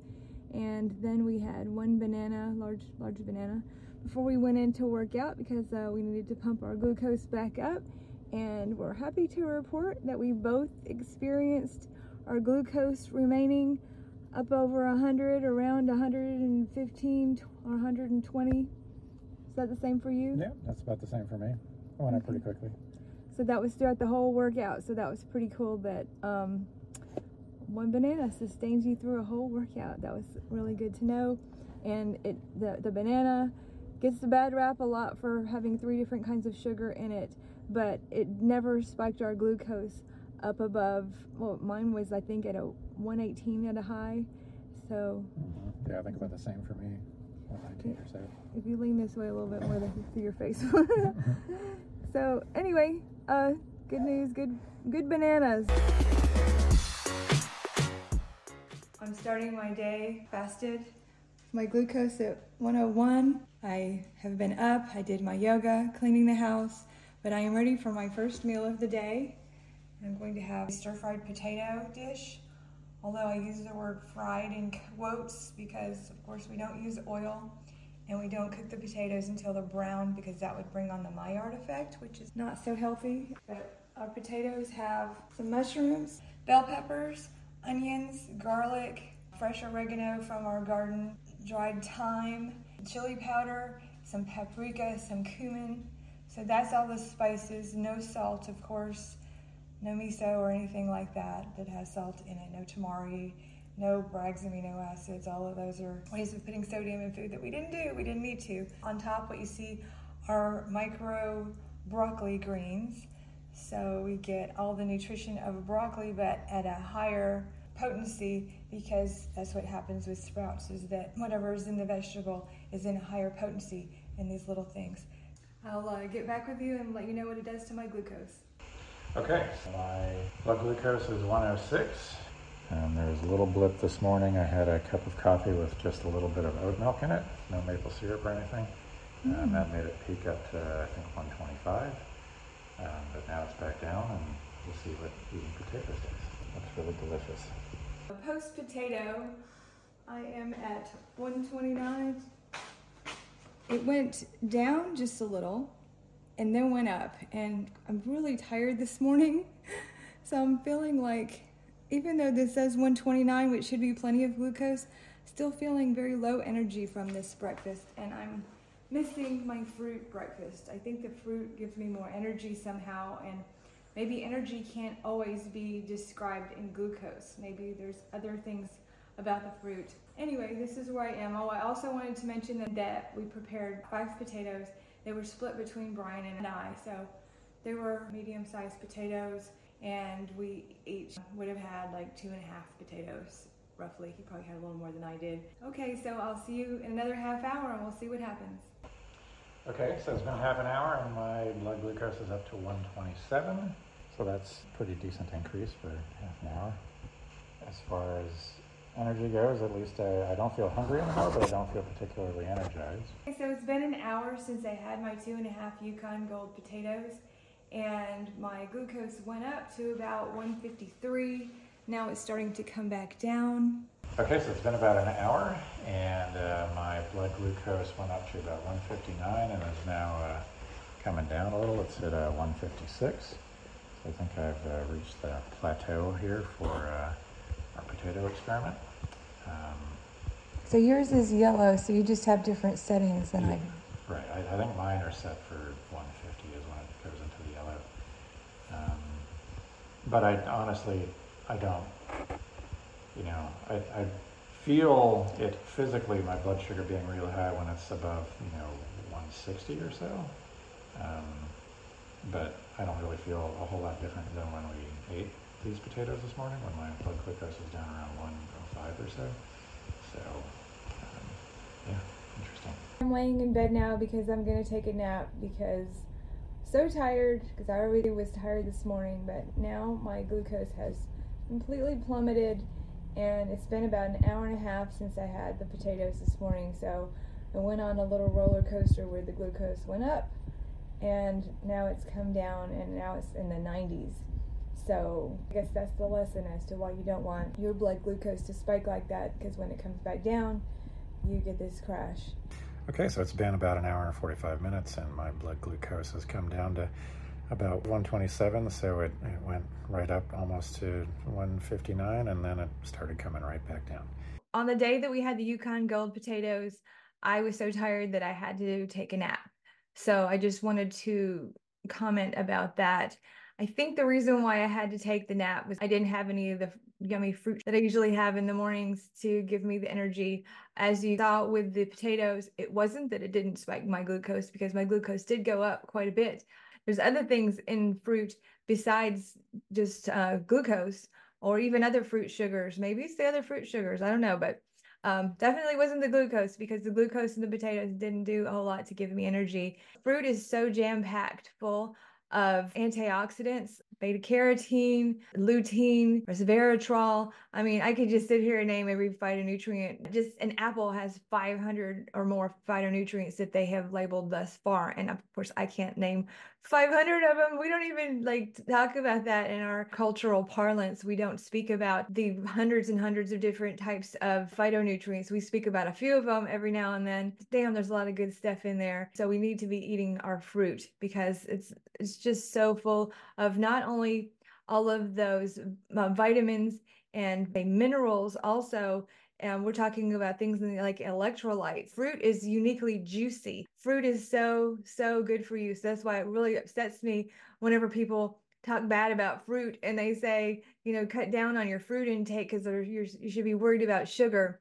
And then we had one banana, large, large banana, before we went in to work out because uh, we needed to pump our glucose back up. And we're happy to report that we both experienced our glucose remaining up over 100, around 115 or 120. Is that the same for you? Yeah, that's about the same for me. I went up pretty quickly. So that was throughout the whole workout. So that was pretty cool that um, one banana sustains you through a whole workout. That was really good to know. And it the, the banana gets the bad rap a lot for having three different kinds of sugar in it, but it never spiked our glucose up above, well, mine was, I think, at a 118 at a high. So, mm-hmm. yeah, I think about the same for me, 119 or so. If you lean this way a little bit more, they can see your face. so, anyway, uh, good news, good, good bananas. I'm starting my day fasted. My glucose at 101. I have been up, I did my yoga, cleaning the house, but I am ready for my first meal of the day. I'm going to have a stir-fried potato dish, although I use the word fried in quotes because of course we don't use oil and we don't cook the potatoes until they're brown because that would bring on the Maillard effect, which is not so healthy. But our potatoes have some mushrooms, bell peppers, onions, garlic, fresh oregano from our garden, dried thyme, chili powder, some paprika, some cumin. So that's all the spices, no salt, of course, no miso or anything like that that has salt in it, no tamari, no Bragg's amino acids. All of those are ways of putting sodium in food that we didn't do, we didn't need to. On top, what you see are micro broccoli greens. So we get all the nutrition of broccoli, but at a higher potency because that's what happens with sprouts is that whatever is in the vegetable is in a higher potency in these little things. I'll uh, get back with you and let you know what it does to my glucose. Okay, so my blood glucose is 106. And there's a little blip this morning. I had a cup of coffee with just a little bit of oat milk in it, no maple syrup or anything. Mm. And that made it peak up to, I think, 125. Um, but now it's back down, and we'll see what eating potatoes does. Looks really delicious. Post potato, I am at 129. It went down just a little and then went up. And I'm really tired this morning. So I'm feeling like, even though this says 129, which should be plenty of glucose, still feeling very low energy from this breakfast. And I'm missing my fruit breakfast. I think the fruit gives me more energy somehow. And maybe energy can't always be described in glucose. Maybe there's other things about the fruit. Anyway, this is where I am. Oh, I also wanted to mention that we prepared five potatoes they were split between Brian and I. So they were medium sized potatoes, and we each would have had like two and a half potatoes roughly. He probably had a little more than I did. Okay, so I'll see you in another half hour and we'll see what happens. Okay, so it's been half an hour and my blood glucose is up to 127. So that's pretty decent increase for half an hour. As far as energy goes, at least I, I don't feel hungry anymore, but I don't feel particularly energized. Okay, so it's been an hour since I had my two and a half Yukon Gold potatoes, and my glucose went up to about 153. Now it's starting to come back down. Okay, so it's been about an hour, and uh, my blood glucose went up to about 159 and is now uh, coming down a little. It's at uh, 156. So I think I've uh, reached the plateau here for uh, our potato experiment. Um, so yours is yellow, so you just have different settings than I do. Right. I, I, think mine are set for 150 is when it goes into the yellow. Um, but I honestly, I don't, you know, I, I feel it physically, my blood sugar being really high when it's above, you know, 160 or so. Um, but I don't really feel a whole lot different than when we ate these potatoes this morning when my blood glucose was down around 105 or so. So, um, yeah, interesting. I'm laying in bed now because I'm to take a nap because so tired because I already was tired this morning, but now my glucose has completely plummeted and it's been about an hour and a half since I had the potatoes this morning. So I went on a little roller coaster where the glucose went up and now it's come down and now it's in the 90s. So I guess that's the lesson as to why you don't want your blood glucose to spike like that because when it comes back down, you get this crash. Okay, so it's been about an hour and 45 minutes, and my blood glucose has come down to about 127, so it, it went right up almost to 159, and then it started coming right back down. On the day that we had the Yukon Gold potatoes, I was so tired that I had to take a nap. So I just wanted to comment about that. I think the reason why I had to take the nap was I didn't have any of the yummy fruit that I usually have in the mornings to give me the energy. As you saw with the potatoes, it wasn't that it didn't spike my glucose because my glucose did go up quite a bit. There's other things in fruit besides just uh, glucose or even other fruit sugars. Maybe it's the other fruit sugars. I don't know, but um, definitely wasn't the glucose because the glucose in the potatoes didn't do a whole lot to give me energy. Fruit is so jam packed full of antioxidants, beta carotene, lutein, resveratrol. I mean, I could just sit here and name every phytonutrient. Just an apple has 500 or more phytonutrients that they have labeled thus far. And of course, I can't name 500 of them. We don't even like talk about that in our cultural parlance. We don't speak about the hundreds and hundreds of different types of phytonutrients. We speak about a few of them every now and then. Damn, there's a lot of good stuff in there. So we need to be eating our fruit because it's it's just so full of not only all of those uh, vitamins and minerals also and we're talking about things like electrolytes. Fruit is uniquely juicy. Fruit is so, so good for you. So that's why it really upsets me whenever people talk bad about fruit and they say, you know, cut down on your fruit intake because you should be worried about sugar.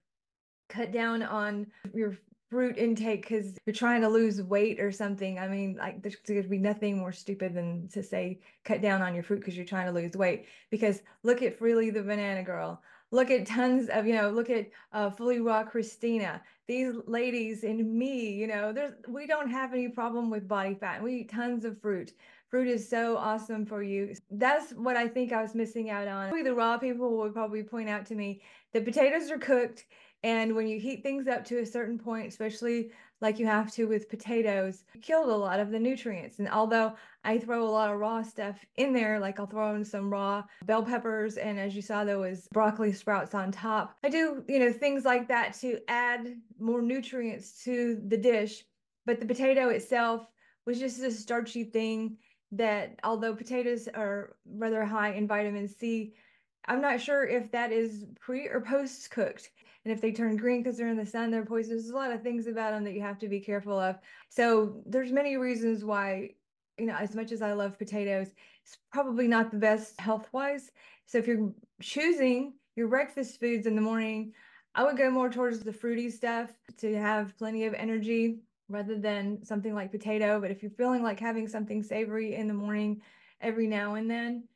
Cut down on your fruit intake because you're trying to lose weight or something. I mean, like there's going to be nothing more stupid than to say cut down on your fruit because you're trying to lose weight. Because look at Freelee the Banana Girl. Look at tons of, you know, look at uh, Fully Raw Kristina. These ladies and me, you know, there's we don't have any problem with body fat. We eat tons of fruit. Fruit is so awesome for you. That's what I think I was missing out on. The raw people would probably point out to me the potatoes are cooked and when you heat things up to a certain point, especially like you have to with potatoes, killed a lot of the nutrients. And although I throw a lot of raw stuff in there, like I'll throw in some raw bell peppers, and as you saw, there was broccoli sprouts on top. I do, you know, things like that to add more nutrients to the dish. But the potato itself was just a starchy thing that, although potatoes are rather high in vitamin C, I'm not sure if that is pre or post cooked and if they turn green because they're in the sun, they're poisonous. There's a lot of things about them that you have to be careful of. So there's many reasons why, you know, as much as I love potatoes, it's probably not the best health wise. So if you're choosing your breakfast foods in the morning, I would go more towards the fruity stuff to have plenty of energy rather than something like potato. But if you're feeling like having something savory in the morning every now and then,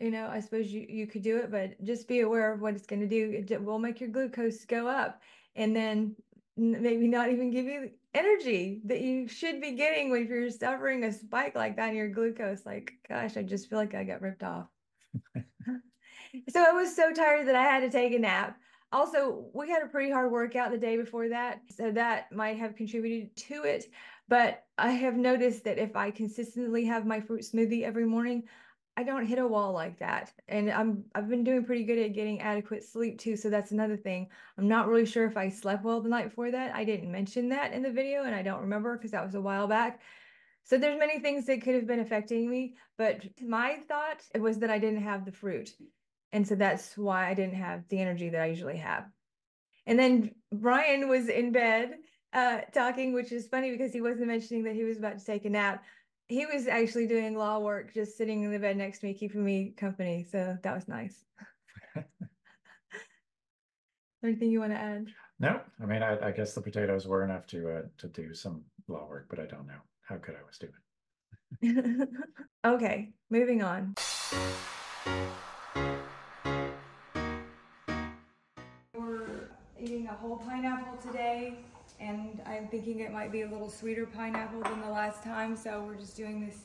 you know, I suppose you, you could do it, but just be aware of what it's going to do. It will make your glucose go up and then maybe not even give you energy that you should be getting when you're suffering a spike like that in your glucose. Like, gosh, I just feel like I got ripped off. so I was so tired that I had to take a nap. Also, we had a pretty hard workout the day before that, so that might have contributed to it. But I have noticed that if I consistently have my fruit smoothie every morning, I don't hit a wall like that. And I'm I've been doing pretty good at getting adequate sleep too. So that's another thing. I'm not really sure if I slept well the night before that. I didn't mention that in the video and I don't remember because that was a while back. So there's many things that could have been affecting me, but my thought was that I didn't have the fruit. And so that's why I didn't have the energy that I usually have. And then Brian was in bed uh, talking, which is funny because he wasn't mentioning that he was about to take a nap he was actually doing law work, just sitting in the bed next to me, keeping me company. So that was nice. Anything you want to add? No, I mean, I, I guess the potatoes were enough to uh, to do some law work, but I don't know how good I was doing. okay, moving on. We're eating a whole pineapple today and I'm thinking it might be a little sweeter pineapple than the last time, so we're just doing this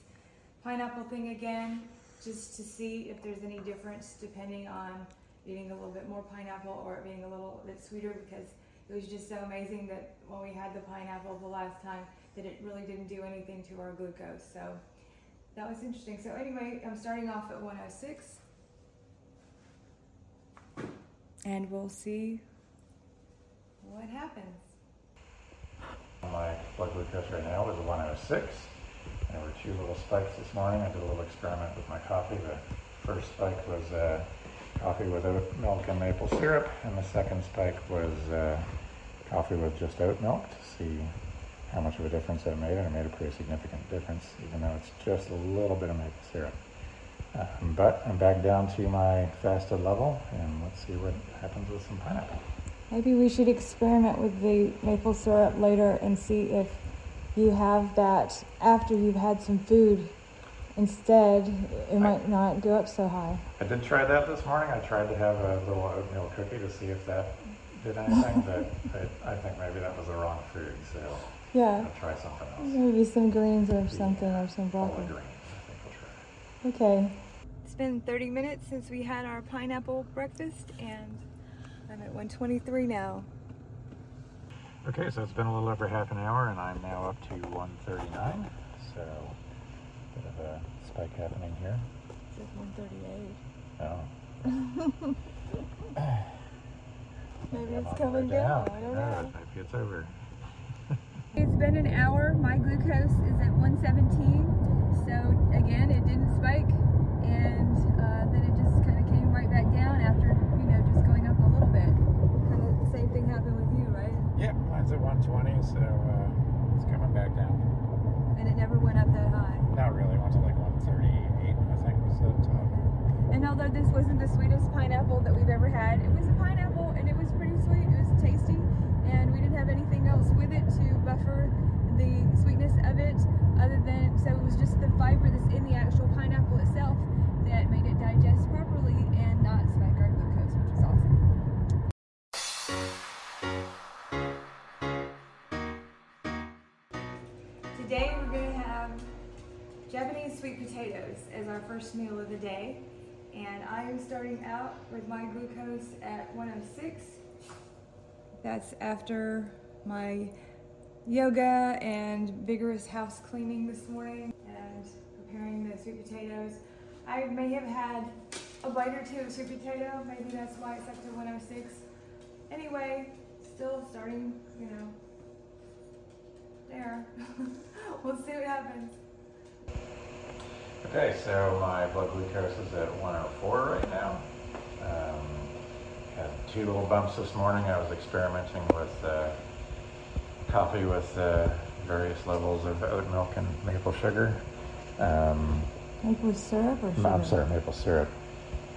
pineapple thing again, just to see if there's any difference depending on eating a little bit more pineapple or it being a little bit sweeter because it was just so amazing that when we had the pineapple the last time that it really didn't do anything to our glucose. So that was interesting. So anyway, I'm starting off at 106 and we'll see what happens. My blood glucose right now is 106. There were two little spikes this morning. I did a little experiment with my coffee. The first spike was uh, coffee with oat milk and maple syrup, and the second spike was uh, coffee with just oat milk to see how much of a difference that made, and it made a pretty significant difference, even though it's just a little bit of maple syrup. Um, but I'm back down to my fasted level, and let's see what happens with some pineapple. Maybe we should experiment with the maple syrup later and see if you have that after you've had some food. Instead, it I, might not go up so high. I did try that this morning. I tried to have a little oatmeal cookie to see if that did anything, but I, I, think maybe that was the wrong food. So yeah, I'll try something else. Maybe some greens or something, or some broccoli. Greens, I think we'll try. Okay. It's been 30 minutes since we had our pineapple breakfast, and I'm at 123 now. Okay, so it's been a little over half an hour and I'm now up to 139. So, bit of a spike happening here. It says 138. Oh. maybe it's coming down. down. I don't know. maybe it's over. it's been an hour. My glucose is at 117. So again, it didn't spike and uh, then it just kind of came right back down after happened with you, right? Mine's at 120, so uh, it's coming back down. And it never went up that high. Not really, it went to like 138, I think was the top. And although this wasn't the sweetest pineapple that we've ever had, it was a pineapple and it was pretty sweet. It was tasty, and we didn't have anything else with it to buffer the sweetness of it, other than so it was just the fiber that's in the actual pineapple itself that made it digest properly and not spike our potatoes as our first meal of the day. And I am starting out with my glucose at 106. That's after my yoga and vigorous house cleaning this morning and preparing the sweet potatoes. I may have had a bite or two of sweet potato. Maybe that's why it's up to 106. Anyway, still starting, you know, there. we'll see what happens. Okay, so my blood glucose is at 104 right now. Um, had two little bumps this morning. I was experimenting with uh, coffee with uh, various levels of oat milk and maple sugar. Um, Maple syrup or no, I'm sorry, maple syrup.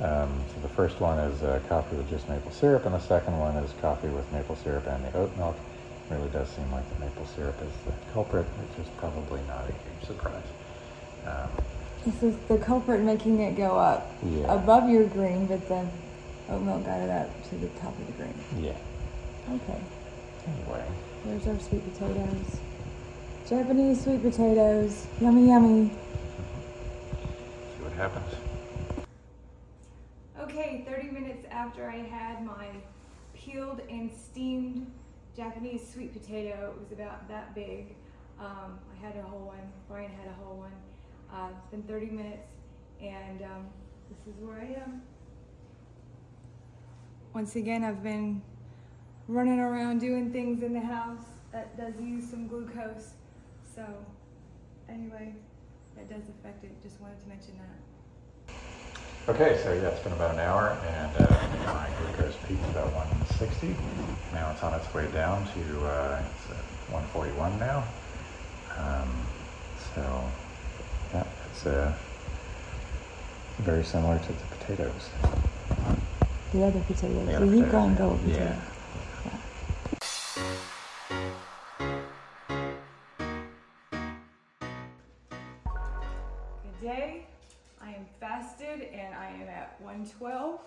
Um, so the first one is uh, coffee with just maple syrup, and the second one is coffee with maple syrup and the oat milk. It really does seem like the maple syrup is the culprit, which is probably not a huge surprise. Um, This is the culprit making it go up Yeah. above your green, but the oatmeal got it up to the top of the green. yeah. Okay, Anyway, there's our sweet potatoes. Japanese sweet potatoes. Yummy, yummy. see what happens. Okay, 30 minutes after I had my peeled and steamed Japanese sweet potato, it was about that big. Um, I had a whole one. Brian had a whole one. Uh, it's been 30 minutes, and um, this is where I am. Once again, I've been running around doing things in the house that does use some glucose. So, anyway, that does affect it. Just wanted to mention that. Okay, so yeah, it's been about an hour, and uh, my glucose peaked about 160. Now it's on its way down to uh, it's 141 now. Um, so it's uh, very similar to the potatoes. The other potatoes. The The other Yukon potatoes, Gold yeah. potato. Good day. I am fasted and I am at 112.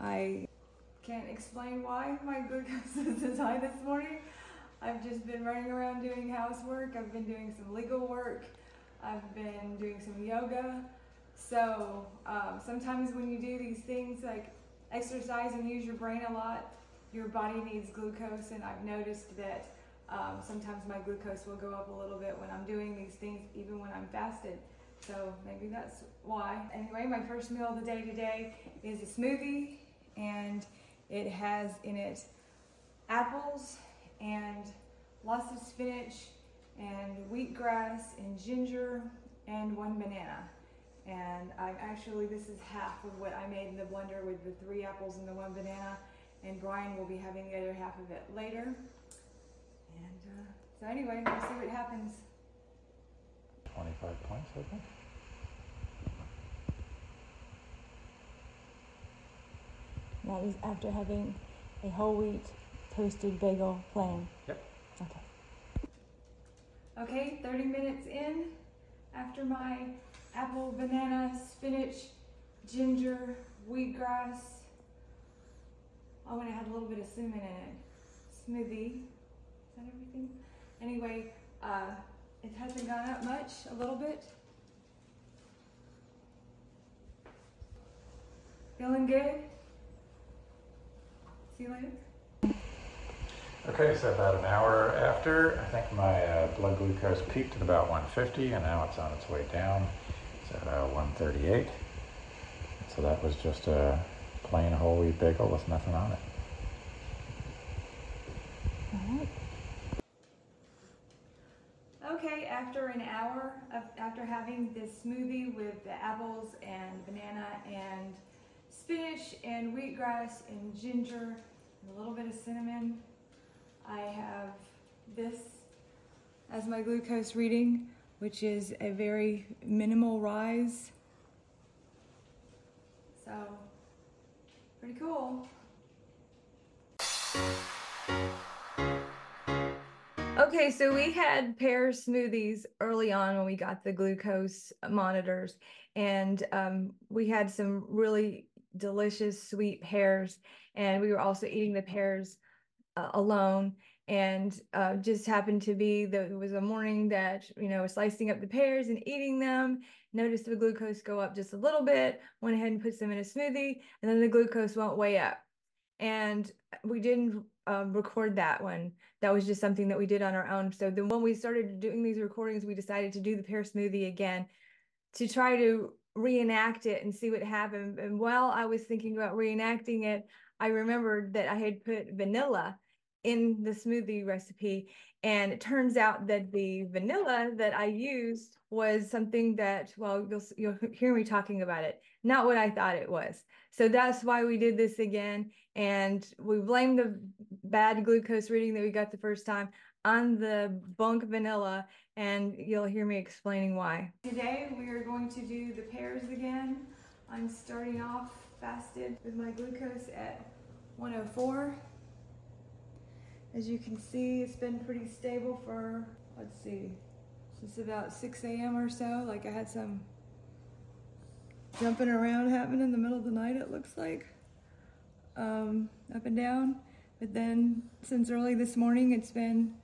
I can't explain why my glucose is as high this morning. I've just been running around doing housework. I've been doing some legal work. I've been doing some yoga. So um, sometimes when you do these things like exercise and use your brain a lot, your body needs glucose. And I've noticed that um, sometimes my glucose will go up a little bit when I'm doing these things, even when I'm fasted. So maybe that's why. Anyway, my first meal of the day today is a smoothie, and it has in it apples and lots of spinach and wheatgrass and ginger and one banana. And I'm actually, this is half of what I made in the blender with the three apples and the one banana. And Brian will be having the other half of it later. And uh, so, anyway, we'll see what happens. 25 points, I think. That is after having a whole wheat toasted bagel plain. Yep. Okay. Okay, 30 minutes in after my apple, banana, spinach, ginger, wheatgrass. Oh, and I had a little bit of cinnamon in it. Smoothie. Is that everything? Anyway, uh, it hasn't gone up much, a little bit. Feeling good? See you later. Okay, so about an hour after, I think my uh, blood glucose peaked at about 150, and now it's on its way down. It's at uh, 138. So that was just a plain whole wheat bagel with nothing on it. Okay, after an hour of after having this smoothie with the apples and banana and spinach and wheatgrass and ginger and a little bit of cinnamon. I have this as my glucose reading, which is a very minimal rise. So, pretty cool. Okay, so we had pear smoothies early on when we got the glucose monitors, and um, we had some really delicious sweet pears, and we were also eating the pears uh, alone. And uh, just happened to be that it was a morning that you know slicing up the pears and eating them. Noticed the glucose go up just a little bit. Went ahead and put some in a smoothie, and then the glucose went way up. And we didn't um, record that one. That was just something that we did on our own. So then when we started doing these recordings, we decided to do the pear smoothie again to try to reenact it and see what happened. And while I was thinking about reenacting it, I remembered that I had put vanilla in the smoothie recipe. And it turns out that the vanilla that I used was something that, well, you'll, you'll hear me talking about it, not what I thought it was. So that's why we did this again. And we blame the bad glucose reading that we got the first time on the bunk vanilla. And you'll hear me explaining why. Today we are going to do the pears again. I'm starting off fasted with my glucose at 104. As you can see, it's been pretty stable for, let's see, since about 6 a.m. or so. Like I had some jumping around happening in the middle of the night, it looks like, um, up and down. But then since early this morning, it's been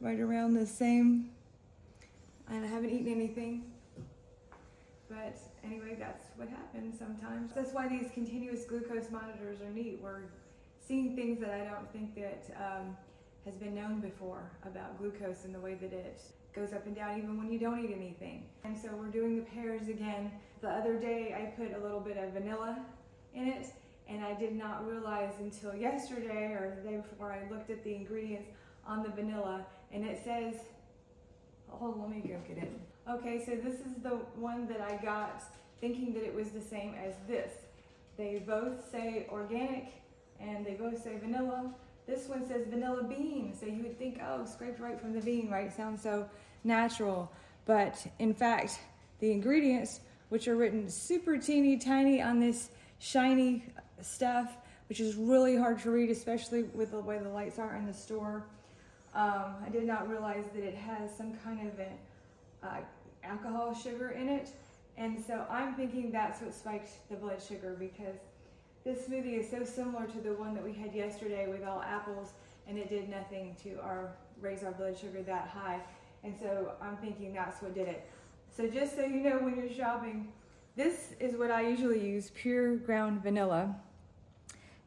right around the same. And I haven't eaten anything. But anyway, that's what happens sometimes. That's why these continuous glucose monitors are neat. We're seeing things that I don't think that um, has been known before about glucose and the way that it goes up and down even when you don't eat anything. And so we're doing the pears again. The other day I put a little bit of vanilla in it and I did not realize until yesterday or the day before I looked at the ingredients on the vanilla and it says, hold on, let me go get it. Okay, so this is the one that I got thinking that it was the same as this. They both say organic and they both say vanilla, this one says vanilla bean, so you would think, oh, scraped right from the bean, right? Sounds so natural. But in fact, the ingredients, which are written super teeny tiny on this shiny stuff, which is really hard to read, especially with the way the lights are in the store. Um, I did not realize that it has some kind of an uh, alcohol sugar in it. And so I'm thinking that's what spiked the blood sugar because this smoothie is so similar to the one that we had yesterday with all apples, and it did nothing to our raise our blood sugar that high. And so I'm thinking that's what did it. So just so you know when you're shopping, this is what I usually use, pure ground vanilla.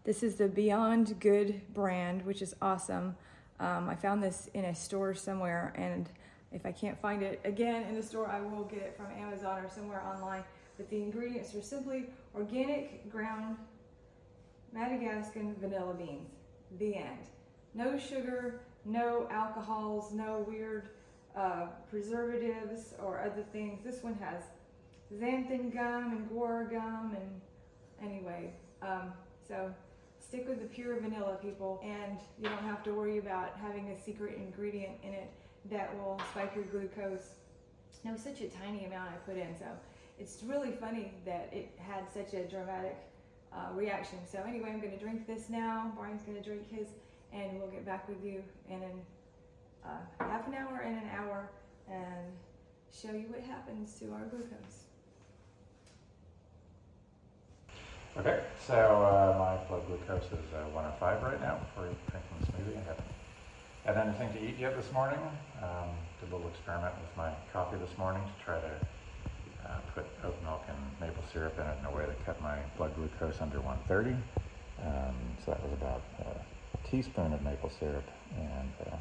This is the Beyond Good brand, which is awesome. Um, I found this in a store somewhere, and if I can't find it again in the store, I will get it from Amazon or somewhere online. But the ingredients are simply organic ground Madagascan vanilla beans. The end. No sugar, no alcohols, no weird uh, preservatives or other things. This one has xanthan gum and guar gum and anyway, um, so stick with the pure vanilla people and you don't have to worry about having a secret ingredient in it that will spike your glucose. No, such a tiny amount I put in, so it's really funny that it had such a dramatic uh, reaction. So anyway, I'm to drink this now. Brian's to drink his, and we'll get back with you in an, uh, half an hour and an hour and show you what happens to our glucose. Okay, so uh, my blood glucose is uh, 105 right now before drinking the smoothie. I haven't had anything to eat yet this morning. Um, did a little experiment with my coffee this morning to try to uh, put oat milk and maple syrup in it in a way that kept my blood glucose under 130. Um, so that was about a teaspoon of maple syrup and uh,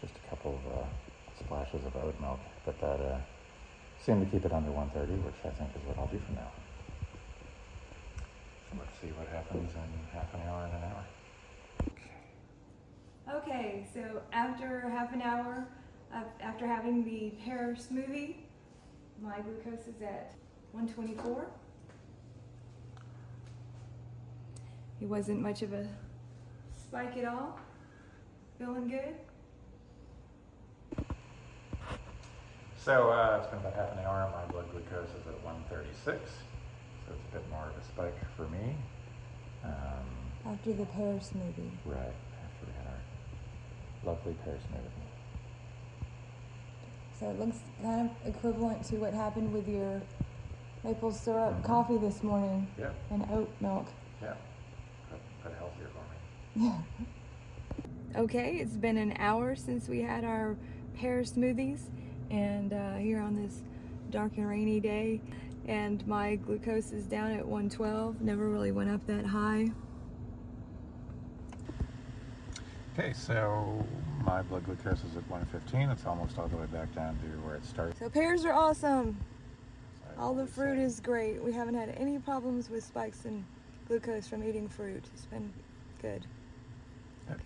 just a couple of uh, splashes of oat milk. But that uh, seemed to keep it under 130, which I think is what I'll do from now. So let's see what happens in half an hour and an hour. Okay, so after half an hour, after having the pear smoothie, my glucose is at 124. It wasn't much of a spike at all. Feeling good? So uh, it's been about half an hour. And my blood glucose is at 136, so it's a bit more of a spike for me. Um, After the pear smoothie. right after we had our lovely pear smoothie. So it looks kind of equivalent to what happened with your maple syrup Mhm. coffee this morning Yeah, and oat milk. yeah, but, but healthier for me. Yeah. Okay, it's been an hour since we had our pear smoothies, and uh, here on this dark and rainy day, and my glucose is down at 112. Never really went up that high. Okay, so my blood glucose is at 115. It's almost all the way back down to where it started. So pears are awesome. All the fruit is great. We haven't had any problems with spikes in glucose from eating fruit. It's been good. Okay,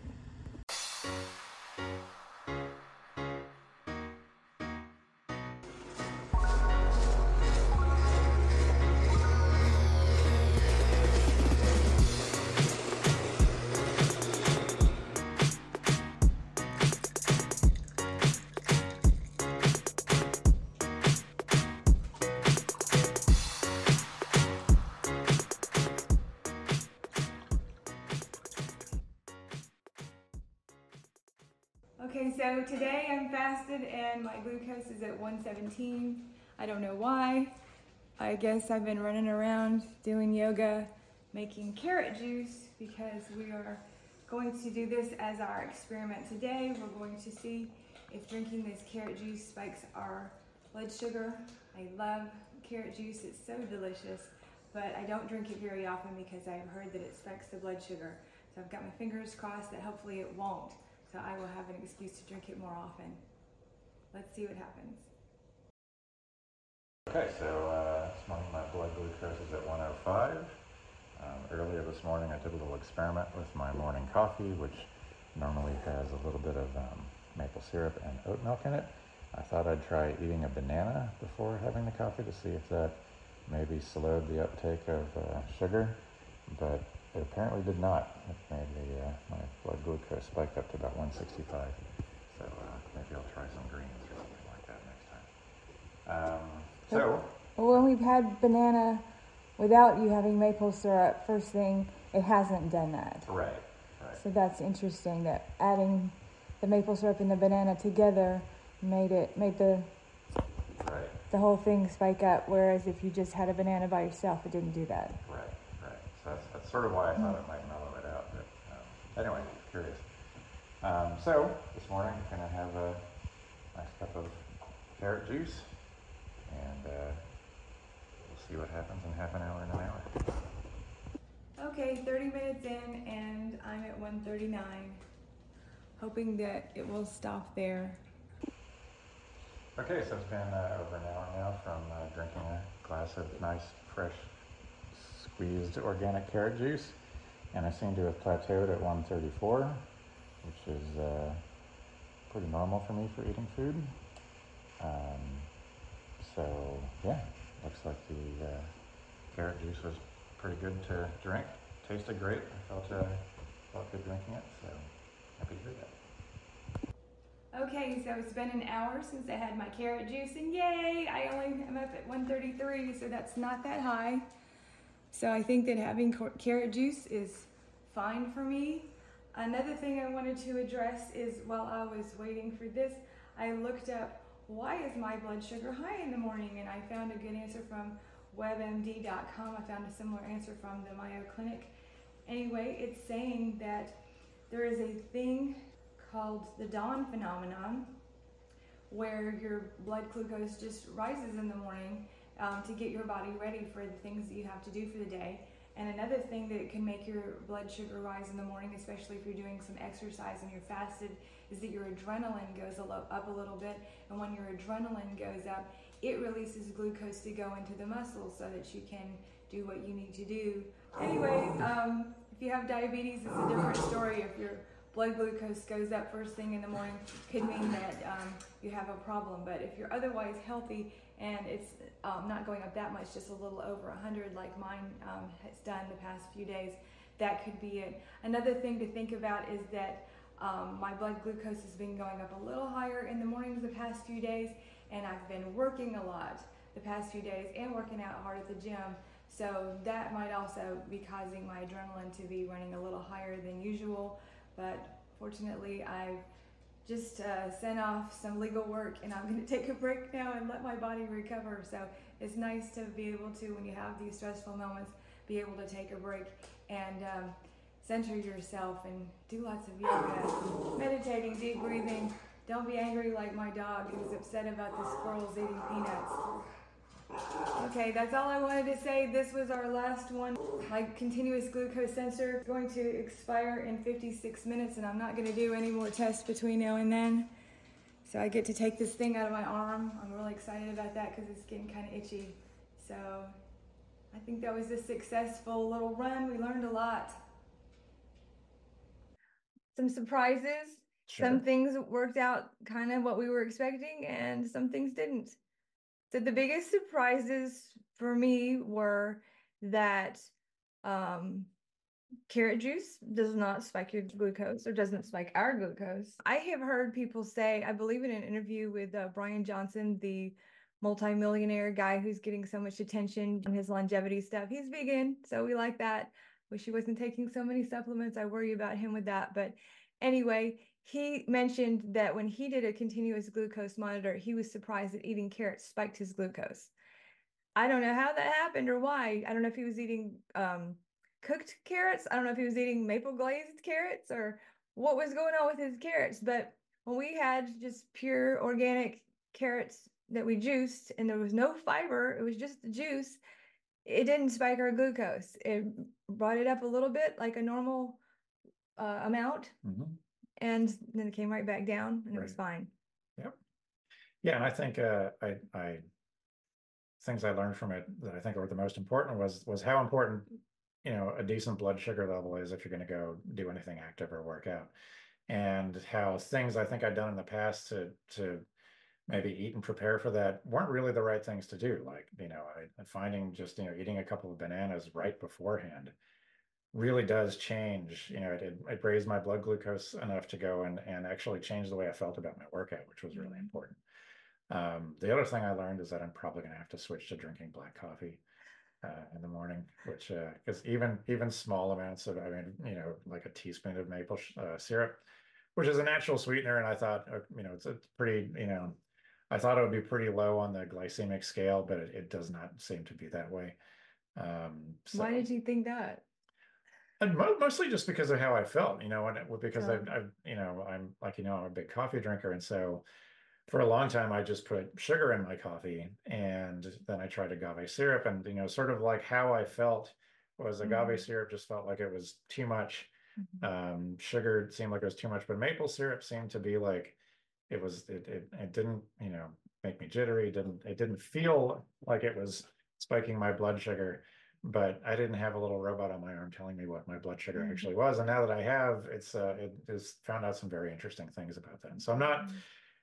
my glucose is at 117. I don't know why. I guess I've been running around doing yoga, making carrot juice because we are going to do this as our experiment today. We're going to see if drinking this carrot juice spikes our blood sugar. I love carrot juice, it's so delicious, but I don't drink it very often because I've heard that it spikes the blood sugar. So I've got my fingers crossed that hopefully it won't. So I will have an excuse to drink it more often. Let's see what happens. Okay, so uh, this morning my blood glucose is at 105. Um, earlier this morning I did a little experiment with my morning coffee, which normally has a little bit of um, maple syrup and oat milk in it. I thought I'd try eating a banana before having the coffee to see if that maybe slowed the uptake of uh, sugar, but it apparently did not. It made the, uh, my blood glucose spike up to about 165. So uh, maybe I'll try some greens or something like that next time. Um, so, Well, when we've had banana without you having maple syrup, first thing, it hasn't done that. right, right. So that's interesting that adding the maple syrup and the banana together made it made the Right, the whole thing spike up. Whereas if you just had a banana by yourself, it didn't do that. right, right. So that's, that's sort of why I thought it might mellow it out. But um, anyway, curious. Um, so this morning I'm gonna have a nice cup of carrot juice, and uh, we'll see what happens in half an hour and an hour. Okay, 30 minutes in, and I'm at 139. Hoping that it will stop there. Okay, so it's been uh, over an hour now from uh, drinking a glass of nice, fresh, squeezed organic carrot juice, and I seem to have plateaued at 134, which is uh, pretty normal for me for eating food. Um, so yeah, looks like the uh, carrot juice was pretty good to drink. Tasted great. I felt uh, felt good drinking it, so happy to hear that. Okay, so it's been an hour since I had my carrot juice, and yay, I only am up at 133, so that's not that high. So I think that having carrot juice is fine for me. Another thing I wanted to address is while I was waiting for this, I looked up why is my blood sugar high in the morning, and I found a good answer from webmd.com. I found a similar answer from the Mayo Clinic. Anyway, it's saying that there is a thing called the dawn phenomenon where your blood glucose just rises in the morning um, to get your body ready for the things that you have to do for the day and another thing that can make your blood sugar rise in the morning especially if you're doing some exercise and you're fasted is that your adrenaline goes up a little bit. And when your adrenaline goes up it releases glucose to go into the muscles so that you can do what you need to do. Anyway um, if you have diabetes it's a different story. If you're blood glucose goes up first thing in the morning could mean that um, you have a problem. But if you're otherwise healthy and it's um, not going up that much, just a little over 100 like mine um, has done the past few days, that could be it. Another thing to think about is that um, my blood glucose has been going up a little higher in the mornings the past few days, and I've been working a lot the past few days and working out hard at the gym. So that might also be causing my adrenaline to be running a little higher than usual. But fortunately, I've just uh, sent off some legal work and I'm going to take a break now and let my body recover. So it's nice to be able to, when you have these stressful moments, be able to take a break and um, center yourself and do lots of yoga, meditating, deep breathing. Don't be angry like my dog who's upset about the squirrels eating peanuts. Okay, that's all I wanted to say. This was our last one. My continuous glucose sensor is going to expire in 56 minutes and I'm not gonna do any more tests between now and then. So I get to take this thing out of my arm. I'm really excited about that because it's getting kind of itchy. So I think that was a successful little run. We learned a lot. Some surprises. Sure. Some things worked out kind of what we were expecting and some things didn't. So the biggest surprises for me were that um, carrot juice does not spike your glucose or doesn't spike our glucose. I have heard people say, I believe in an interview with uh, Bryan Johnson, the multimillionaire guy who's getting so much attention in his longevity stuff. He's vegan, so we like that. Wish he wasn't taking so many supplements. I worry about him with that. But anyway, he mentioned that when he did a continuous glucose monitor, he was surprised that eating carrots spiked his glucose. I don't know how that happened or why. I don't know if he was eating um, cooked carrots. I don't know if he was eating maple glazed carrots or what was going on with his carrots. But when we had just pure organic carrots that we juiced and there was no fiber, it was just the juice, it didn't spike our glucose. It brought it up a little bit, like a normal uh, amount. Mm-hmm and then it came right back down and it was fine. Yep. Yeah, and I think uh, I I things I learned from it that I think were the most important was was how important you know a decent blood sugar level is if you're going to go do anything active or work out, and how things I think I'd done in the past to to maybe eat and prepare for that weren't really the right things to do. Like you know, I, finding just you know eating a couple of bananas right beforehand really does change. You know, it, it, it raised my blood glucose enough to go and, and actually change the way I felt about my workout, which was really mm-hmm. important. Um, the other thing I learned is that I'm probably going to have to switch to drinking black coffee uh, in the morning, which because uh, even even small amounts of, I mean, you know, like a teaspoon of maple uh, syrup, which is a natural sweetener, and I thought, uh, you know, it's a pretty, you know, I thought it would be pretty low on the glycemic scale, but it, it does not seem to be that way. Um, so, Why did you think that? And mo- mostly just because of how I felt, you know, and because yeah. I've, I've, you know, I'm like, you know, I'm a big coffee drinker. And so for a long time, I just put sugar in my coffee and then I tried agave syrup and, you know, sort of like how I felt was agave mm-hmm. syrup just felt like it was too much. Mm-hmm. Um, sugar seemed like it was too much, but maple syrup seemed to be like, it was, it, it, it didn't, you know, make me jittery. It didn't, it didn't feel like it was spiking my blood sugar but I didn't have a little robot on my arm telling me what my blood sugar mm-hmm. actually was. And now that I have, it's uh, it has found out some very interesting things about that. And so I'm not mm-hmm.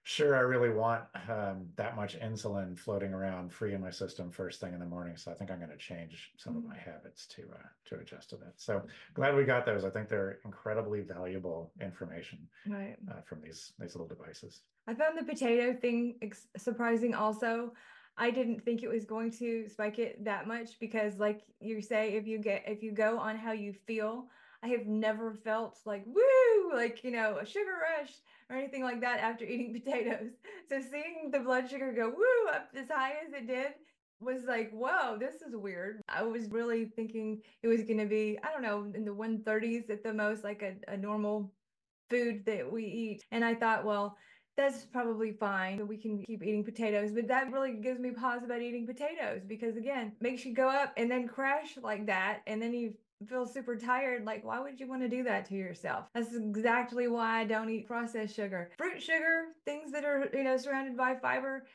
sure I really want um, that much insulin floating around free in my system first thing in the morning. So I think I'm going to change some mm-hmm. of my habits to uh, to adjust to that. So glad we got those. I think they're incredibly valuable information right. uh, from these these little devices. I found the potato thing ex- surprising also. I didn't think it was going to spike it that much because like you say if you get if you go on how you feel I have never felt like woo! like you know a sugar rush or anything like that after eating potatoes. So seeing the blood sugar go woo! up as high as it did was like whoa this is weird. I was really thinking it was going to be I don't know in the 130s at the most like a, a normal food that we eat. And I thought well that's probably fine. We can keep eating potatoes, but that really gives me pause about eating potatoes because again, makes you go up and then crash like that, and then you feel super tired. Like, why would you want to do that to yourself? That's exactly why I don't eat processed sugar. Fruit sugar, things that are, you know, surrounded by fiber,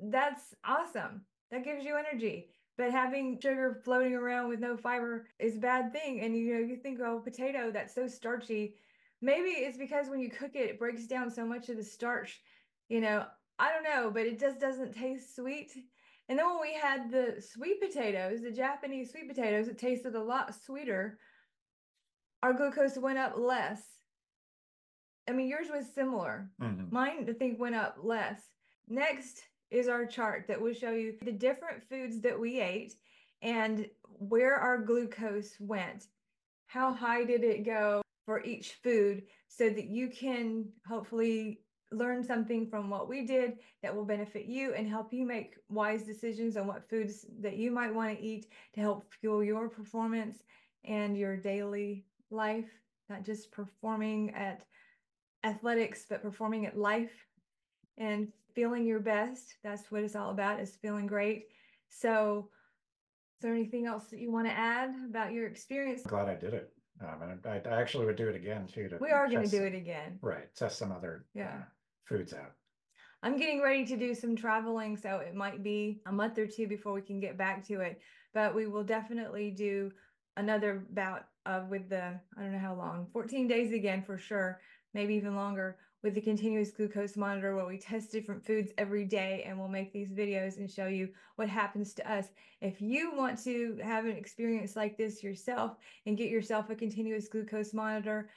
that's awesome. That gives you energy. But having sugar floating around with no fiber is a bad thing. And you know, you think, oh, potato, that's so starchy maybe it's because when you cook it, it breaks down so much of the starch. You know, I don't know, but it just doesn't taste sweet. And then when we had the sweet potatoes, the Japanese sweet potatoes, it tasted a lot sweeter. our glucose went up less. I mean, yours was similar. Mhm. Mine, I think, went up less. Next is our chart that will show you the different foods that we ate and where our glucose went. How high did it go for each food so that you can hopefully learn something from what we did that will benefit you and help you make wise decisions on what foods that you might want to eat to help fuel your performance and your daily life, not just performing at athletics, but performing at life and feeling your best. That's what it's all about is feeling great. So is there anything else that you want to add about your experience? I'm Glad I did it. Um, and I, I actually would do it again too. To We are going to test- do it again. Right, test some other. Yeah. uh, Foods out. I'm getting ready to do some traveling, so it might be a month or two before we can get back to it. But we will definitely do another bout of with the, I don't know how long, 14 days again for sure, maybe even longer with the continuous glucose monitor where we test different foods every day and we'll make these videos and show you what happens to us. If you want to have an experience like this yourself and get yourself a continuous glucose monitor,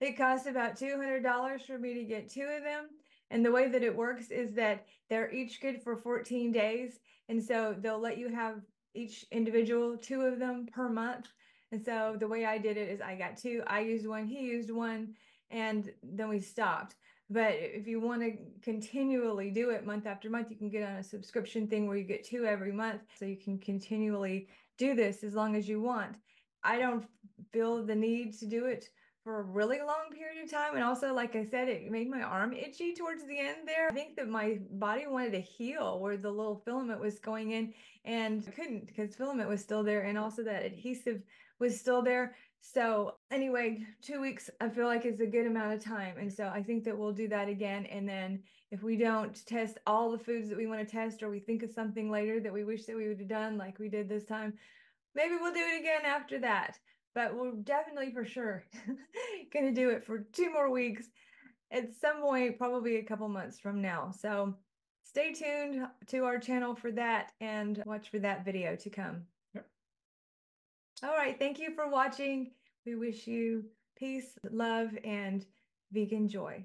it costs about $200 for me to get two of them. And the way that it works is that they're each good for 14 days. And so they'll let you have each individual two of them per month. And so the way I did it is I got two, I used one, he used one, and then we stopped. But if you want to continually do it month after month, you can get on a subscription thing where you get two every month. So you can continually do this as long as you want. I don't feel the need to do it for a really long period of time. And also, like I said, it made my arm itchy towards the end there. I think that my body wanted to heal where the little filament was going in and I couldn't because filament was still there. And also that adhesive was still there. So anyway, two weeks I feel like is a good amount of time. And so I think that we'll do that again. And then if we don't test all the foods that we want to test or we think of something later that we wish that we would have done like we did this time, maybe we'll do it again after that but we're definitely for sure going to do it for two more weeks at some point, probably a couple months from now. So stay tuned to our channel for that and watch for that video to come. All right. Thank you for watching. We wish you peace, love, and vegan joy.